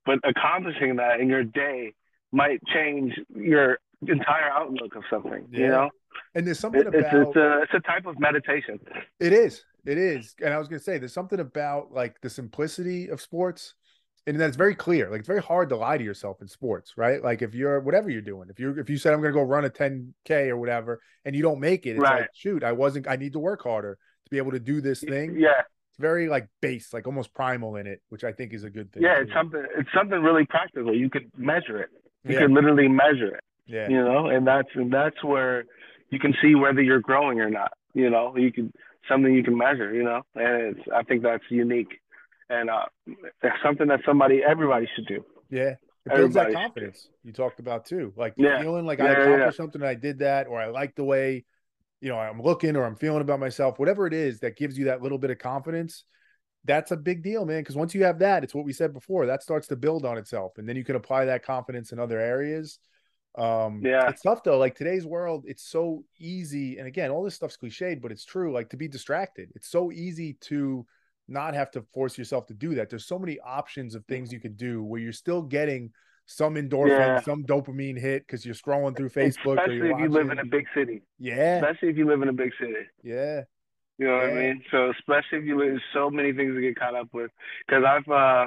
Speaker 2: but accomplishing that in your day might change your entire outlook of something. Yeah. You know?
Speaker 1: And there's something
Speaker 2: it,
Speaker 1: about
Speaker 2: it's, a it's a type of meditation.
Speaker 1: It is. It is. And I was gonna say there's something about like the simplicity of sports. And that's very clear. Like it's very hard to lie to yourself in sports, right? Like if you're whatever you're doing, if you if you said I'm gonna go run a 10K or whatever and you don't make it, it's right. like, shoot, I wasn't I need to work harder to be able to do this thing.
Speaker 2: Yeah.
Speaker 1: It's very like base, like almost primal in it, which I think is a good thing.
Speaker 2: Yeah, it's something it's something really practical. You could measure it. You yeah. can literally measure it.
Speaker 1: Yeah.
Speaker 2: You know, and that's and that's where you can see whether you're growing or not. You know, you can something you can measure. You know, and it's I think that's unique, and uh, something that somebody everybody should do.
Speaker 1: Yeah. It builds everybody that confidence you talked about too. Like yeah. feeling like yeah, I accomplished yeah, something, I did that, or I like the way, you know, I'm looking or I'm feeling about myself, whatever it is that gives you that little bit of confidence that's a big deal, man. Because once you have that, it's what we said before. That starts to build on itself, and then you can apply that confidence in other areas. Um,
Speaker 2: yeah,
Speaker 1: it's tough though. Like today's world, it's so easy. And again, all this stuff's cliched, but it's true. Like to be distracted, it's so easy to not have to force yourself to do that. There's so many options of things you could do where you're still getting some endorphin, yeah. some dopamine hit because you're scrolling through Facebook.
Speaker 2: Especially if you live in a big city.
Speaker 1: Yeah.
Speaker 2: Especially if you live in a big city.
Speaker 1: Yeah.
Speaker 2: You know yeah. what I mean? So especially if you live, so many things to get caught up with. Because I've, uh,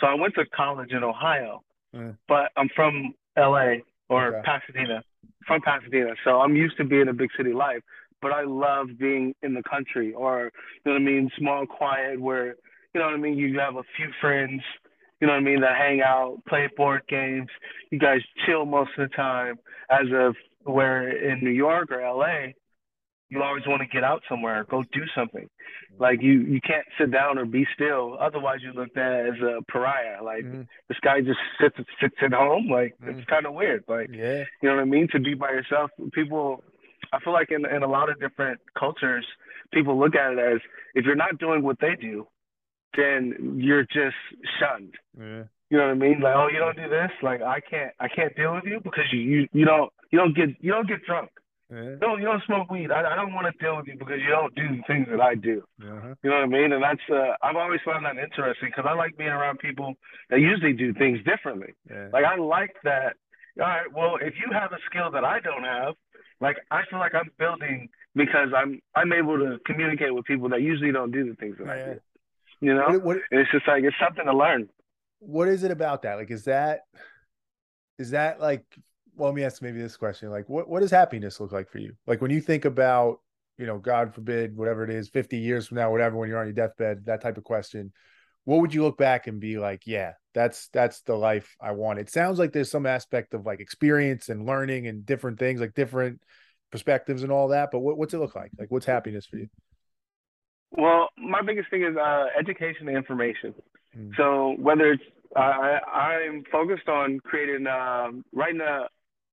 Speaker 2: so I went to college in Ohio, mm. but I'm from LA or okay. Pasadena, from Pasadena. So I'm used to being a big city life, but I love being in the country or you know what I mean, small, quiet, where you know what I mean. You have a few friends, you know what I mean, that hang out, play board games. You guys chill most of the time. As of where in New York or LA, you always want to get out somewhere, go do something. Like you, you can't sit down or be still. Otherwise, you looked at as a pariah. Like mm-hmm. this guy just sits sits at home. Like mm-hmm. it's kind of weird. Like yeah. you know what I mean? To be by yourself, people. I feel like in in a lot of different cultures, people look at it as if you're not doing what they do, then you're just shunned. Yeah. You know what I mean? Like, oh, you don't do this. Like, I can't, I can't deal with you because you, you, you don't, you don't get, you don't get drunk. Yeah. No, you don't smoke weed. I, I don't want to deal with you because you don't do the things that I do. Uh-huh. You know what I mean? And that's uh, I've always found that interesting because I like being around people that usually do things differently. Yeah. Like I like that. All right, well, if you have a skill that I don't have, like I feel like I'm building because I'm I'm able to communicate with people that usually don't do the things that yeah. I do. You know, what, what, and it's just like it's something to learn.
Speaker 1: What is it about that? Like, is that is that like well, let me ask maybe this question: like, what what does happiness look like for you? Like when you think about, you know, God forbid, whatever it is, fifty years from now, whatever, when you're on your deathbed, that type of question. What would you look back and be like, yeah, that's that's the life I want? It sounds like there's some aspect of like experience and learning and different things, like different perspectives and all that. But what, what's it look like? Like, what's happiness for you?
Speaker 2: Well, my biggest thing is uh, education and information. Mm. So whether it's uh, I, I'm focused on creating, uh, writing a,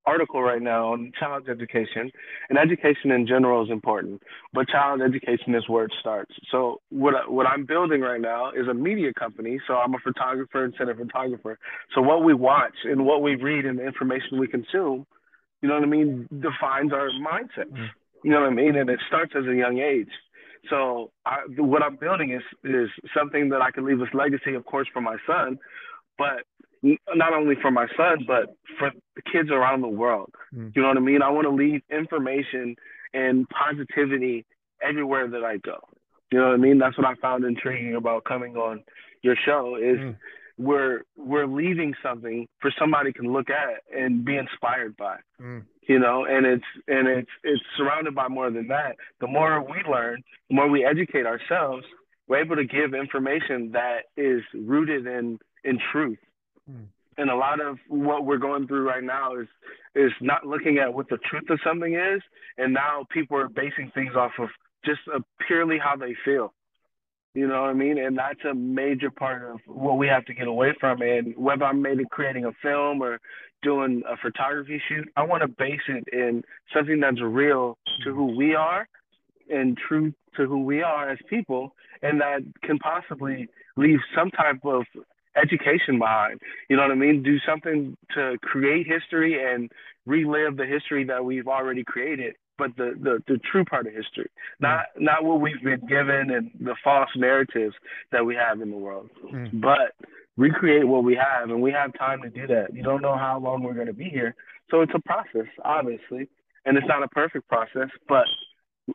Speaker 2: article right now on child education, and education in general is important, but child education is where it starts. So what what I'm building right now is a media company. So I'm a photographer and cinematographer. So what we watch and what we read and the information we consume, you know what I mean, defines our mindsets. Mm-hmm. You know what I mean, and it starts as a young age. So I, what I'm building is is something that I can leave as legacy, of course, for my son, but not only for my son, but for the kids around the world. Mm. You know what I mean? I want to leave information and positivity everywhere that I go. You know what I mean? That's what I found intriguing about coming on your show is mm. we're we're leaving something for somebody can look at and be inspired by. Mm. You know, and it's and it's it's surrounded by more than that. The more we learn, the more we educate ourselves, we're able to give information that is rooted in in truth. Mm. And a lot of what we're going through right now is is not looking at what the truth of something is, and now people are basing things off of just a, purely how they feel. You know what I mean? And that's a major part of what we have to get away from. And whether I'm maybe creating a film or doing a photography shoot, I want to base it in something that's real to who we are and true to who we are as people, and that can possibly leave some type of education behind. You know what I mean? Do something to create history and relive the history that we've already created, but the the, the true part of history, not mm. not what we've been given and the false narratives that we have in the world, mm. but recreate what we have, and we have time to do that. You don't know how long we're going to be here, so it's a process, obviously, and it's not a perfect process, but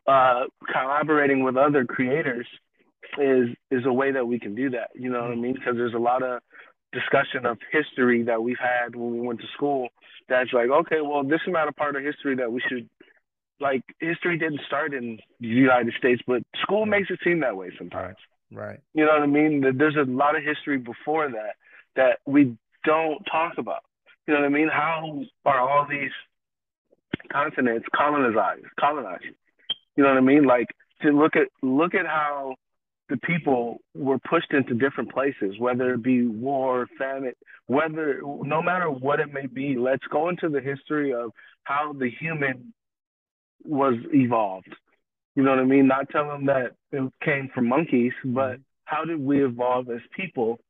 Speaker 2: uh, collaborating with other creators is is a way that we can do that. You know what I mean? Because there's a lot of discussion of history that we've had when we went to school. That's like, okay, well, this is not a part of history that we should like. History didn't start in the United States, but school makes it seem that way sometimes.
Speaker 1: Right.
Speaker 2: You know what I mean? There's a lot of history before that that we don't talk about. You know what I mean? How are all these continents colonized? Colonized. You know what I mean? Like to look at look at how the people were pushed into different places, whether it be war, famine, whether no matter what it may be, let's go into the history of how the human was evolved. You know what I mean? Not telling them that it came from monkeys, but mm-hmm. how did we evolve as people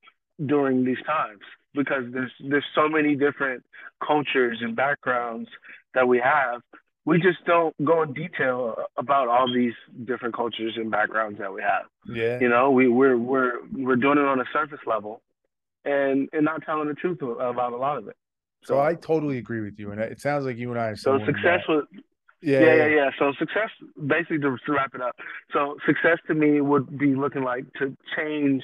Speaker 2: during these times? Because there's there's so many different cultures and backgrounds that we have we just don't go in detail about all these different cultures and backgrounds that we have.
Speaker 1: Yeah.
Speaker 2: You know, we we're we're we're doing it on a surface level and and not telling the truth about a lot of it.
Speaker 1: So, so I totally agree with you and it sounds like you and I are
Speaker 2: So success was yeah, yeah, yeah, yeah. So success, basically, to, to wrap it up. So success to me would be looking like to change,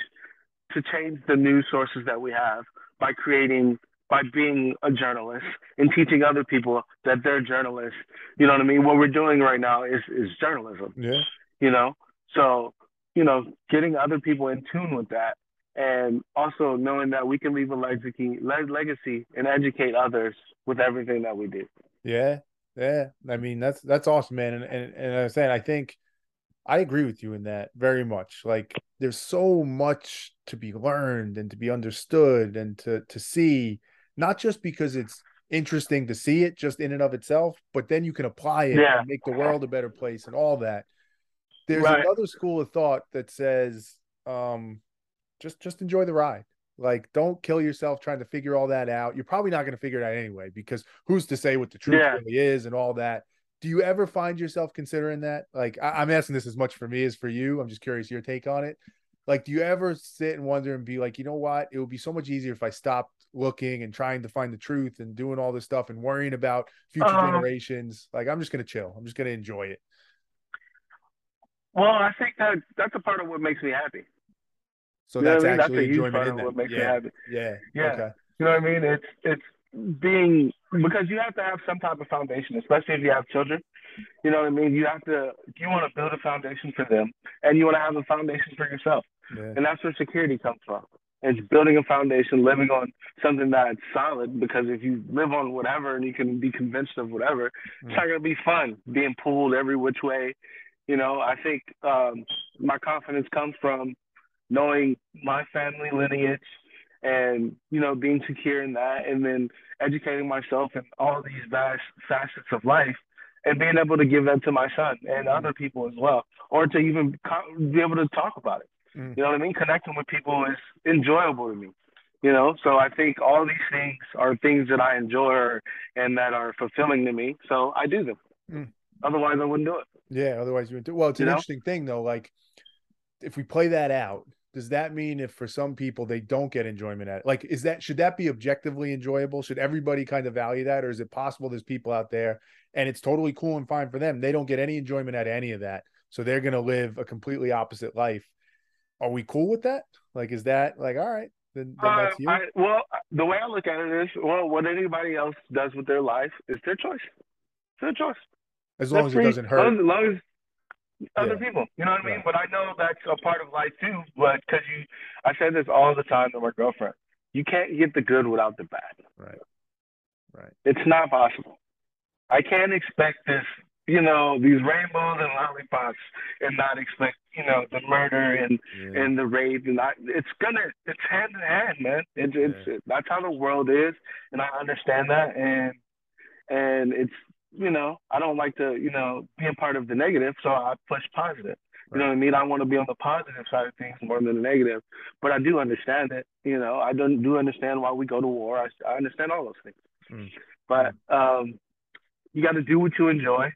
Speaker 2: to change the news sources that we have by creating by being a journalist and teaching other people that they're journalists. You know what I mean? What we're doing right now is is journalism.
Speaker 1: Yeah.
Speaker 2: You know, so you know, getting other people in tune with that, and also knowing that we can leave a legacy, legacy, and educate others with everything that we do.
Speaker 1: Yeah, yeah. I mean, that's that's awesome, man. And and and I said, I think I agree with you in that very much. Like, there's so much to be learned and to be understood and to to see not just because it's interesting to see it just in and of itself, but then you can apply it
Speaker 2: yeah.
Speaker 1: and make the world a better place and all that. There's
Speaker 2: right.
Speaker 1: another school of thought that says, um, just just enjoy the ride. Like, don't kill yourself trying to figure all that out. You're probably not going to figure it out anyway, because who's to say what the truth
Speaker 2: yeah.
Speaker 1: really is and all that. Do you ever find yourself considering that? Like, I- I'm asking this as much for me as for you. I'm just curious your take on it. Like, do you ever sit and wonder and be like, you know what? It would be so much easier if I stopped looking and trying to find the truth and doing all this stuff and worrying about future
Speaker 2: Um,
Speaker 1: generations. Like, I'm just gonna chill. I'm just gonna enjoy it.
Speaker 2: Well, I think that that's a part of what makes me happy.
Speaker 1: So
Speaker 2: You
Speaker 1: that's
Speaker 2: what I mean? That's a
Speaker 1: actually
Speaker 2: huge
Speaker 1: enjoyment
Speaker 2: part
Speaker 1: in
Speaker 2: of
Speaker 1: that.
Speaker 2: what makes me happy.
Speaker 1: yeah.
Speaker 2: Yeah.
Speaker 1: Okay.
Speaker 2: You know what I mean? It's it's being because you have to have some type of foundation, especially if you have children. You know what I mean? You have to you want to build a foundation for them, and you want to have a foundation for yourself,
Speaker 1: Yeah.
Speaker 2: and that's where security comes from. It's building a foundation, living on something that's solid. Because if you live on whatever and you can be convinced of whatever, it's not gonna be fun being pulled every which way. You know, I think um, my confidence comes from knowing my family lineage and you know being secure in that and then educating myself in all these vast facets of life and being able to give that to my son and other people as well or to even co- be able to talk about it
Speaker 1: Mm.
Speaker 2: you know what i mean connecting with people is enjoyable to me you know so i think all these things are things that i enjoy and that are fulfilling to me so i do them
Speaker 1: Mm.
Speaker 2: otherwise i wouldn't do it
Speaker 1: Yeah. Otherwise, you wouldn't do. It. Well, it's
Speaker 2: You
Speaker 1: an
Speaker 2: know?
Speaker 1: interesting thing though. Like, if we play that out, does that mean if for some people they don't get enjoyment at it? Like, is that should that be objectively enjoyable? Should everybody kind of value that, or is it possible there's people out there and it's totally cool and fine for them? They don't get any enjoyment out of any of that, so they're gonna live a completely opposite life. Are we cool with that? Like, is that like all right? Then, then
Speaker 2: Uh,
Speaker 1: that's you.
Speaker 2: I, well, the way I look at it is, well, what anybody else does with their life is their choice. It's their choice.
Speaker 1: as
Speaker 2: They're
Speaker 1: long as it
Speaker 2: free,
Speaker 1: doesn't hurt.
Speaker 2: as, long as other
Speaker 1: Yeah.
Speaker 2: people, you know what I mean? But I know that's a part of life too. But because you, I say this all the time to my girlfriend, you can't get the good without the bad.
Speaker 1: Right. Right.
Speaker 2: It's not possible. I can't expect this, you know, these rainbows and lollipops, and not expect, you know, the murder and
Speaker 1: Yeah.
Speaker 2: and the rape and I, it's gonna it's hand in hand, man. It's it's
Speaker 1: Yeah.
Speaker 2: that's how the world is, and I understand that, and and it's you know I don't like to you know be a part of the negative, so I push positive. You know what I mean? I want to be on the positive side of things more than the negative, but I do understand it. You know, I don't do understand why we go to war. I, I understand all those things,
Speaker 1: Mm.
Speaker 2: but um, you got to do what you enjoy.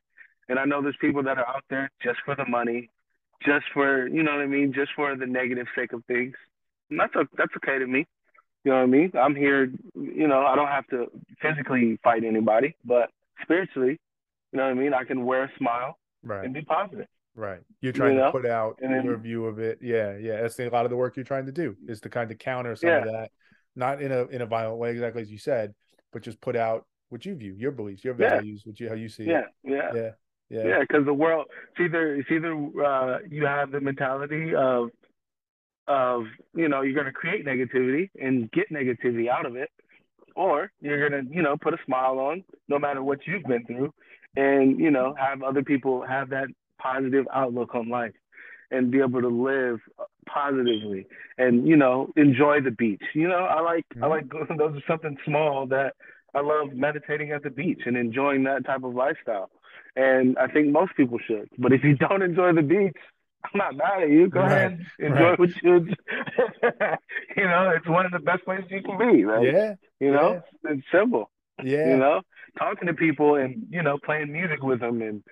Speaker 2: And I know there's people that are out there just for the money, just for you know what I mean, just for the negative sake of things. And that's a, that's okay to me. You know what I mean? I'm here. You know, I don't have to physically fight anybody, but spiritually, you know what I mean. I can wear a smile
Speaker 1: Right.
Speaker 2: and be positive.
Speaker 1: Right. You're trying
Speaker 2: know?
Speaker 1: to put out
Speaker 2: then-
Speaker 1: your view of it. Yeah. Yeah. That's a lot of the work you're trying to do is to kind of counter some of that, not in a in a violent way, exactly as you said, but just put out what you view, your beliefs, your
Speaker 2: Yeah.
Speaker 1: values, what you how you see
Speaker 2: Yeah,
Speaker 1: it.
Speaker 2: yeah,
Speaker 1: Yeah. Yeah.
Speaker 2: yeah. Because the world, it's either it's either uh, you have the mentality of of you know you're going to create negativity and get negativity out of it, or you're going to you know put a smile on no matter what you've been through, and you know have other people have that positive outlook on life and be able to live positively and you know enjoy the beach. You know I like I like [LAUGHS] those are something small that I love meditating at the beach and enjoying that type of lifestyle. And I think most people should. But if you don't enjoy the beach, I'm not mad at you. Go
Speaker 1: Right,
Speaker 2: ahead, enjoy
Speaker 1: right.
Speaker 2: what you. [LAUGHS] you know, it's one of the best places you can be. Right?
Speaker 1: Yeah.
Speaker 2: You know, it's simple.
Speaker 1: Yeah.
Speaker 2: You know, talking to people and you know playing music with them and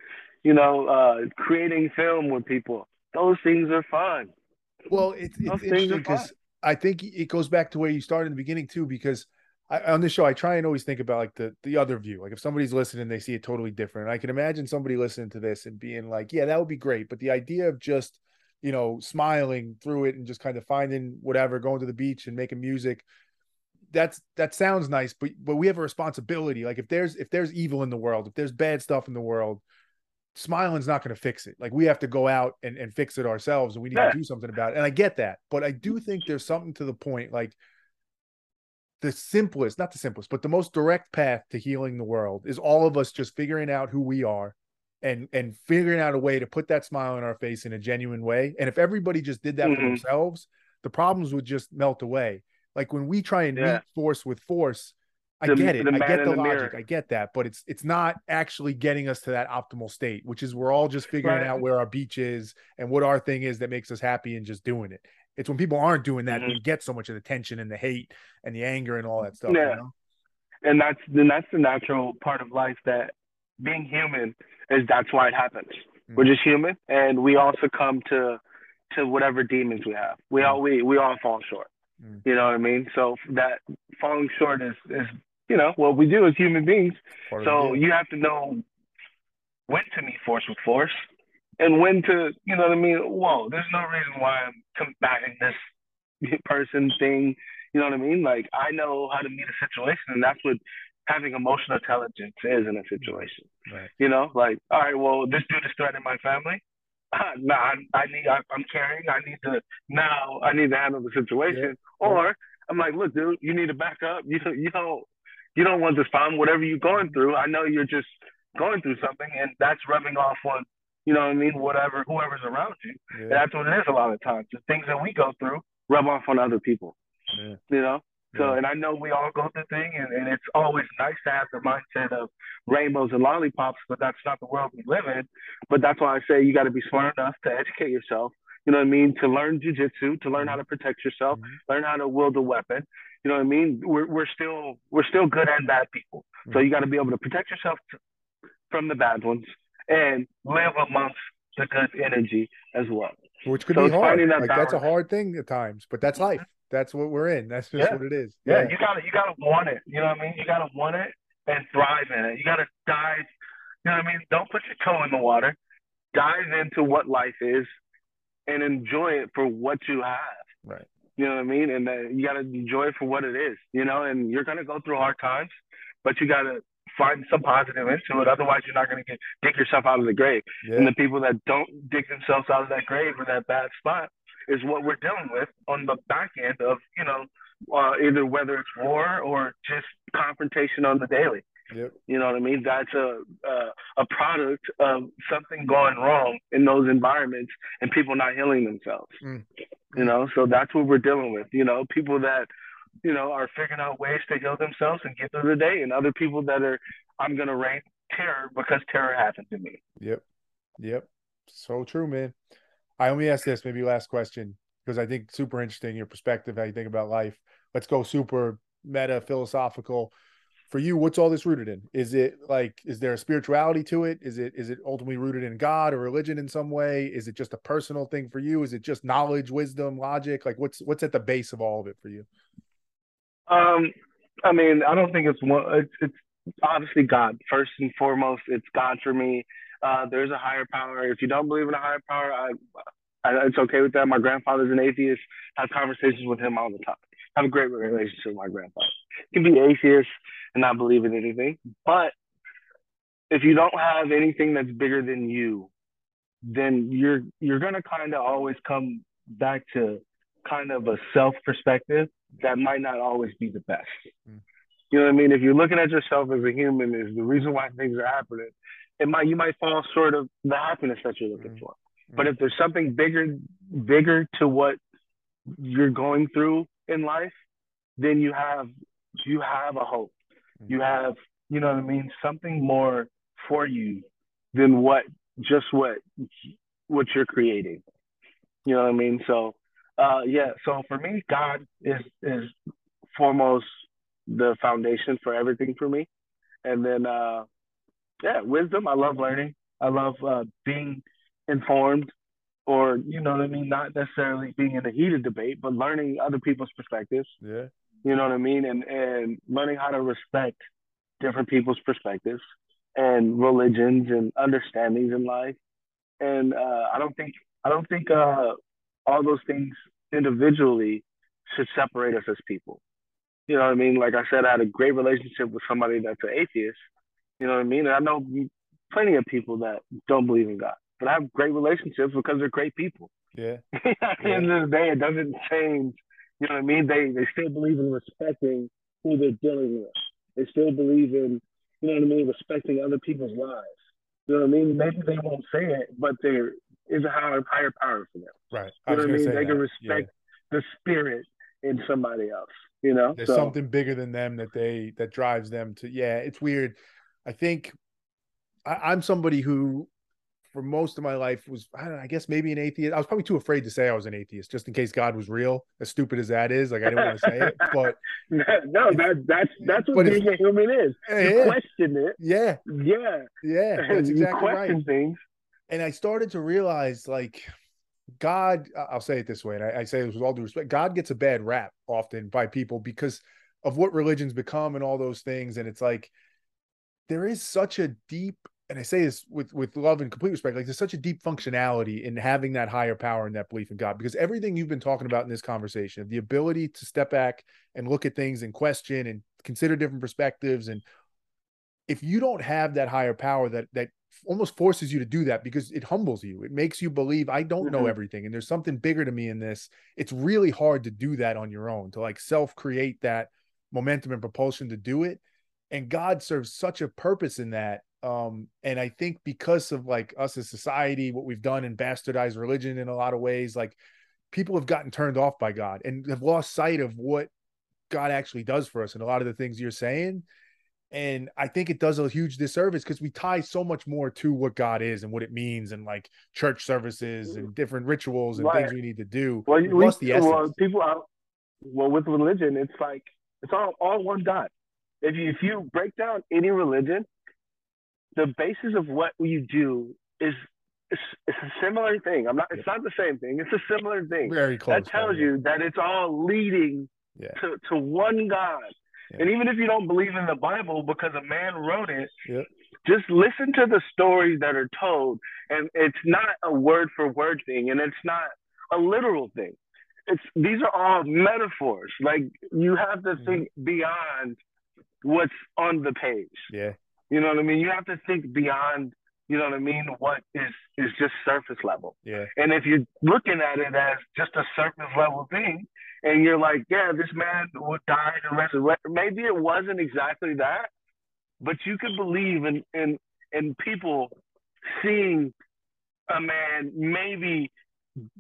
Speaker 2: you know uh, creating film with people. Those things are fun.
Speaker 1: Well, it's it's interesting because I think it goes back to where you started in the beginning too. Because I, on this show, I try and always think about like the the other view. Like if somebody's listening, they see it totally different. I can imagine somebody listening to this and being like, "Yeah, that would be great," but the idea of just you know smiling through it and just kind of finding whatever, going to the beach and making music. that's that sounds nice, but but we have a responsibility. Like if there's if there's evil in the world, if there's bad stuff in the world, smiling's not going to fix it. Like we have to go out and, and fix it ourselves and we need yeah. to do something about it. And I get that. But I do mm. think there's something to the point, like the simplest, not the simplest, but the most direct path to healing the world is all of us just figuring out who we are and and figuring out a way to put that smile on our face in a genuine way. And if everybody just did that mm-hmm. for themselves, the problems would just melt away. Like when we try and yeah. meet force with force, I the, get it. I get the, the logic. I get that, but it's it's not actually getting us to that optimal state, which is we're all just figuring right. out where our beach is and what our thing is that makes us happy and just doing it. It's when people aren't doing that mm-hmm. we get so much of the tension and the hate and the anger and all that stuff. Yeah. You know?
Speaker 2: And that's then that's the natural part of life that being human is that's why it happens. Mm-hmm. We're just human and we all succumb to to whatever demons we have. We mm-hmm. all we we all fall short. Mm. You know what I mean? So that falling short is is you know what we do as human beings. so you have to know when to meet force with force and when to, you know what I mean? Whoa, there's no reason why I'm combating this [LAUGHS] person thing. You know what I mean? Like I know how to meet a situation, and that's what having emotional intelligence is in a situation. Right. You know, like all right, well, this dude is threatening my family. Uh, [LAUGHS] nah, I, I need, I, am carrying. I need to now. I need to handle the situation. Yeah. Or I'm like, look, dude, you need to back up. [LAUGHS] You you don't you don't want this problem. Whatever you're going through, I know you're just going through something, and that's rubbing off on you know what I mean? Whatever, whoever's around you. Yeah. that's what it is a lot of times. The things that we go through rub off on other people. Yeah. You know? So, and I know we all go through things, and, and it's always nice to have the mindset of rainbows and lollipops, but that's not the world we live in. But that's why I say you got to be smart enough to educate yourself. You know what I mean? To learn jujitsu, to learn how to protect yourself, mm-hmm. learn how to wield a weapon. You know what I mean? We're we're still we're still good and bad people. Mm-hmm. So you got to be able to protect yourself from the bad ones and live amongst the good energy as well.
Speaker 1: Which could so be hard. That like that's a hard thing at times, but that's life. That's what we're in. That's just yeah. what it is.
Speaker 2: Yeah. yeah, you gotta you gotta want it. You know what I mean? You gotta want it and thrive in it. You gotta dive. You know what I mean? Don't put your toe in the water. Dive into what life is, and enjoy it for what you have.
Speaker 1: Right.
Speaker 2: You know what I mean? And uh, you gotta enjoy it for what it is. You know, and you're gonna go through hard times, but you gotta find some positive into it. Otherwise, you're not going to get dig yourself out of the grave. Yeah. And the people that don't dig themselves out of that grave or that bad spot is what we're dealing with on the back end of you know uh, either whether it's war or just confrontation on the daily.
Speaker 1: Yep.
Speaker 2: You know what I mean? That's a, a a product of something going wrong in those environments and people not healing themselves. Mm. You know, so that's what we're dealing with. You know, people that you know, are figuring out ways to heal themselves and get through the day, and other people that are, I'm gonna rain terror because terror happened to me.
Speaker 1: Yep, yep, so true, man. I only ask this, maybe last question, because I think super interesting your perspective, how you think about life. Let's go super meta philosophical. For you, what's all this rooted in? Is it like, is there a spirituality to it? Is it is it ultimately rooted in God or religion in some way? Is it just a personal thing for you? Is it just knowledge, wisdom, logic? Like, what's what's at the base of all of it for you?
Speaker 2: Um, I mean, I don't think it's one. It's, it's obviously God first and foremost. It's God for me. Uh, there's a higher power. If you don't believe in a higher power, I, I, it's okay with that. My grandfather's an atheist. Have conversations with him all the time. Have a great relationship with my grandfather. He can be atheist and not believe in anything, but if you don't have anything that's bigger than you, then you're you're gonna kind of always come back to kind of a self perspective that might not always be the best. Mm. You know what I mean? If you're looking at yourself as a human, is the reason why things are happening. It might you might fall short of the happiness that you're looking mm. for. Mm. But if there's something bigger, bigger to what you're going through in life, then you have you have a hope. Mm. You have, you know what I mean, something more for you than what just what what you're creating. You know what I mean? So uh, yeah. So for me, God is is foremost the foundation for everything for me, and then uh, yeah, wisdom. I love learning. I love uh, being informed, or you know what I mean. Not necessarily being in a heated debate, but learning other people's perspectives.
Speaker 1: Yeah.
Speaker 2: You know what I mean, and and learning how to respect different people's perspectives and religions and understandings in life. And uh, I don't think I don't think uh, all those things individually should separate us as people. You know what I mean? Like I said, I had a great relationship with somebody that's an atheist. You know what I mean? And I know plenty of people that don't believe in God, but I have great relationships because they're great people.
Speaker 1: Yeah. [LAUGHS]
Speaker 2: At the end of the day, it doesn't change. You know what I mean? They they still believe in respecting who they're dealing with. They still believe in, you know what I mean, respecting other people's lives. You know what I mean? Maybe they won't say it, but there is a higher higher power for them.
Speaker 1: Right.
Speaker 2: You know what I mean? They
Speaker 1: that.
Speaker 2: can respect yeah. the spirit in somebody else. You know,
Speaker 1: there's so. something bigger than them that they that drives them to. Yeah, it's weird. I think I, I'm somebody who for most of my life was I, know, I guess maybe an atheist. I was probably too afraid to say I was an atheist, just in case God was real. As stupid as that is, like I didn't want to say it. [LAUGHS] But
Speaker 2: no, that that's that's what being a human is. You yeah. question it.
Speaker 1: Yeah.
Speaker 2: Yeah.
Speaker 1: Yeah. That's [LAUGHS] exactly
Speaker 2: you question
Speaker 1: right.
Speaker 2: things.
Speaker 1: And I started to realize like God, I'll say it this way, and I, I say this with all due respect, God gets a bad rap often by people because of what religions become and all those things. And it's like there is such a deep and I say this with with love and complete respect, like there's such a deep functionality in having that higher power and that belief in God, because everything you've been talking about in this conversation, the ability to step back and look at things and question and consider different perspectives, and if you don't have that higher power that that almost forces you to do that because it humbles you, it makes you believe I don't know mm-hmm. everything and there's something bigger to me in this. It's really hard to do that on your own to like self create that momentum and propulsion to do it. And God serves such a purpose in that um and i think because of like us as society what we've done and bastardized religion in a lot of ways like people have gotten turned off by god and have lost sight of what god actually does for us and a lot of the things you're saying and i think it does a huge disservice because we tie so much more to what god is and what it means and like church services mm. and different rituals and right. things we need to do
Speaker 2: well, we, lost the essence. well people are well with religion it's like it's all all one god if you if you break down any religion the basis of what you do is it's, it's a similar thing. I'm not. It's not the same thing. It's a similar thing.
Speaker 1: Very close.
Speaker 2: That tells you that it's all leading
Speaker 1: yeah.
Speaker 2: to to one God. Yeah. And even if you don't believe in the Bible because a man wrote it,
Speaker 1: yeah.
Speaker 2: just listen to the stories that are told. And it's not a word for word thing, and it's not a literal thing. It's these are all metaphors. Like you have to mm-hmm. think beyond what's on the page.
Speaker 1: Yeah.
Speaker 2: You know what I mean? You have to think beyond, you know what I mean, what is is just surface level.
Speaker 1: Yeah.
Speaker 2: And if you're looking at it as just a surface level thing, and you're like, yeah, this man would die and resurrect. Maybe it wasn't exactly that, but you could believe in in in people seeing a man maybe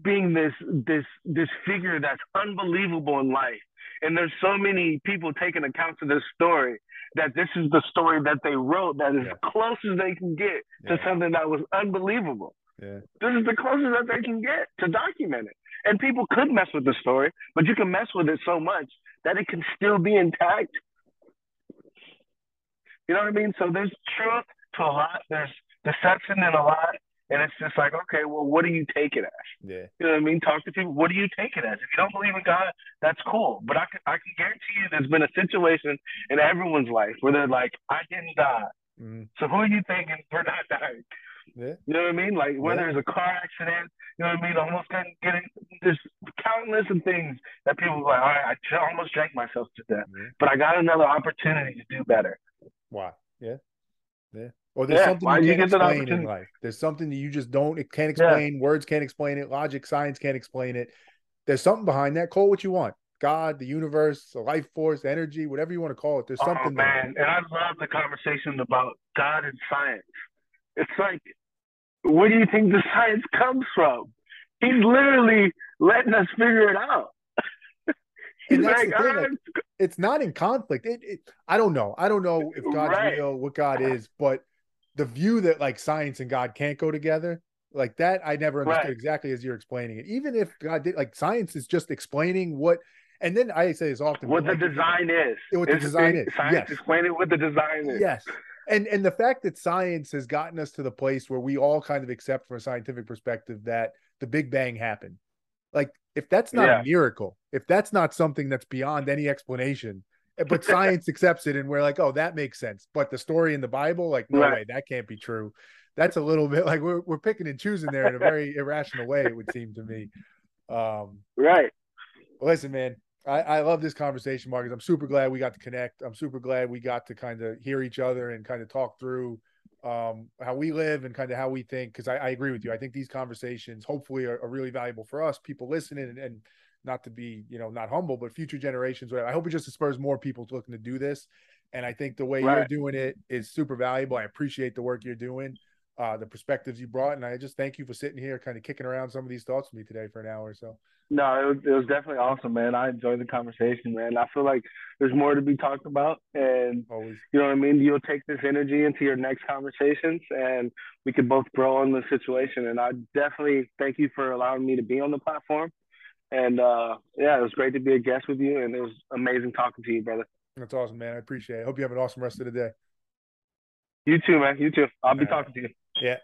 Speaker 2: being this this this figure that's unbelievable in life. And there's so many people taking account of this story that this is the story that they wrote that is yeah. close as they can get yeah. to something that was unbelievable.
Speaker 1: Yeah.
Speaker 2: This is the closest that they can get to document it. And people could mess with the story, but you can mess with it so much that it can still be intact. You know what I mean? So there's truth to a lot, there's deception in a lot, and it's just like, okay, well, what do you take it as?
Speaker 1: Yeah.
Speaker 2: You know what I mean? Talk to people. What do you take it as? If you don't believe in God, that's cool. But I can I can guarantee you there's been a situation in everyone's life where they're like, I didn't die.
Speaker 1: Mm.
Speaker 2: So who are you thinking for not dying?
Speaker 1: Yeah.
Speaker 2: You know what I mean? Like whether yeah. it's a car accident, you know what I mean? Almost getting, getting there's countless of things that people are like, all right, I almost drank myself to death, yeah. but I got another opportunity to do better.
Speaker 1: Wow. Yeah. Yeah. Or there's yeah, something you can't explain in life. There's something that you just don't it can't explain. Yeah. Words can't explain it. Logic, science can't explain it. There's something behind that. Call what you want. God, the universe, the life force, energy, whatever you want to call it. There's oh, something. Oh
Speaker 2: man, there. and I love the conversation about God and science. It's like, where do you think the science comes from? He's literally letting us figure it out. [LAUGHS]
Speaker 1: that's like, thing, like, it's not in conflict. It, it, I don't know. I don't know if God's right. real, what God is, but the view that like science and God can't go together, like that, I never understood right. exactly as you're explaining it. Even if God did, like science is just explaining what, and then I say this often,
Speaker 2: what
Speaker 1: the
Speaker 2: like, design is,
Speaker 1: what the it's, design is.
Speaker 2: Science
Speaker 1: yes.
Speaker 2: explaining what the design is.
Speaker 1: Yes. And and the fact that science has gotten us to the place where we all kind of accept from a scientific perspective that the Big Bang happened. Like if that's not yeah. a miracle, if that's not something that's beyond any explanation, but science accepts it and we're like oh that makes sense but the story in the bible like no right. way that can't be true that's a little bit like we're, we're picking and choosing there in a very irrational way it would seem to me um
Speaker 2: right
Speaker 1: listen man I, I love this conversation, Marcus. I'm super glad we got to connect. I'm super glad we got to kind of hear each other and kind of talk through um, how we live and kind of how we think. Because I, I, agree with you. I think these conversations hopefully are, are really valuable for us, people listening, and, and, not to be you know not humble, but future generations. Whatever. I hope it just spurs more people looking to do this. And I think the way right. you're doing it is super valuable. I appreciate the work you're doing, uh, the perspectives you brought, and I just thank you for sitting here, kind of kicking around some of these thoughts with me today for an hour or so.
Speaker 2: No, it was, it was definitely awesome, man. I enjoyed the conversation, man. I feel like there's more to be talked about, and Always. you know what I mean. You'll take this energy into your next conversations, and we could both grow on the situation. And I definitely thank you for allowing me to be on the platform. And uh, yeah, it was great to be a guest with you, and it was amazing talking to you, brother.
Speaker 1: That's awesome, man. I appreciate it. Hope you have an awesome rest of the day.
Speaker 2: You too, man. You too. I'll be All talking to you.
Speaker 1: Yeah.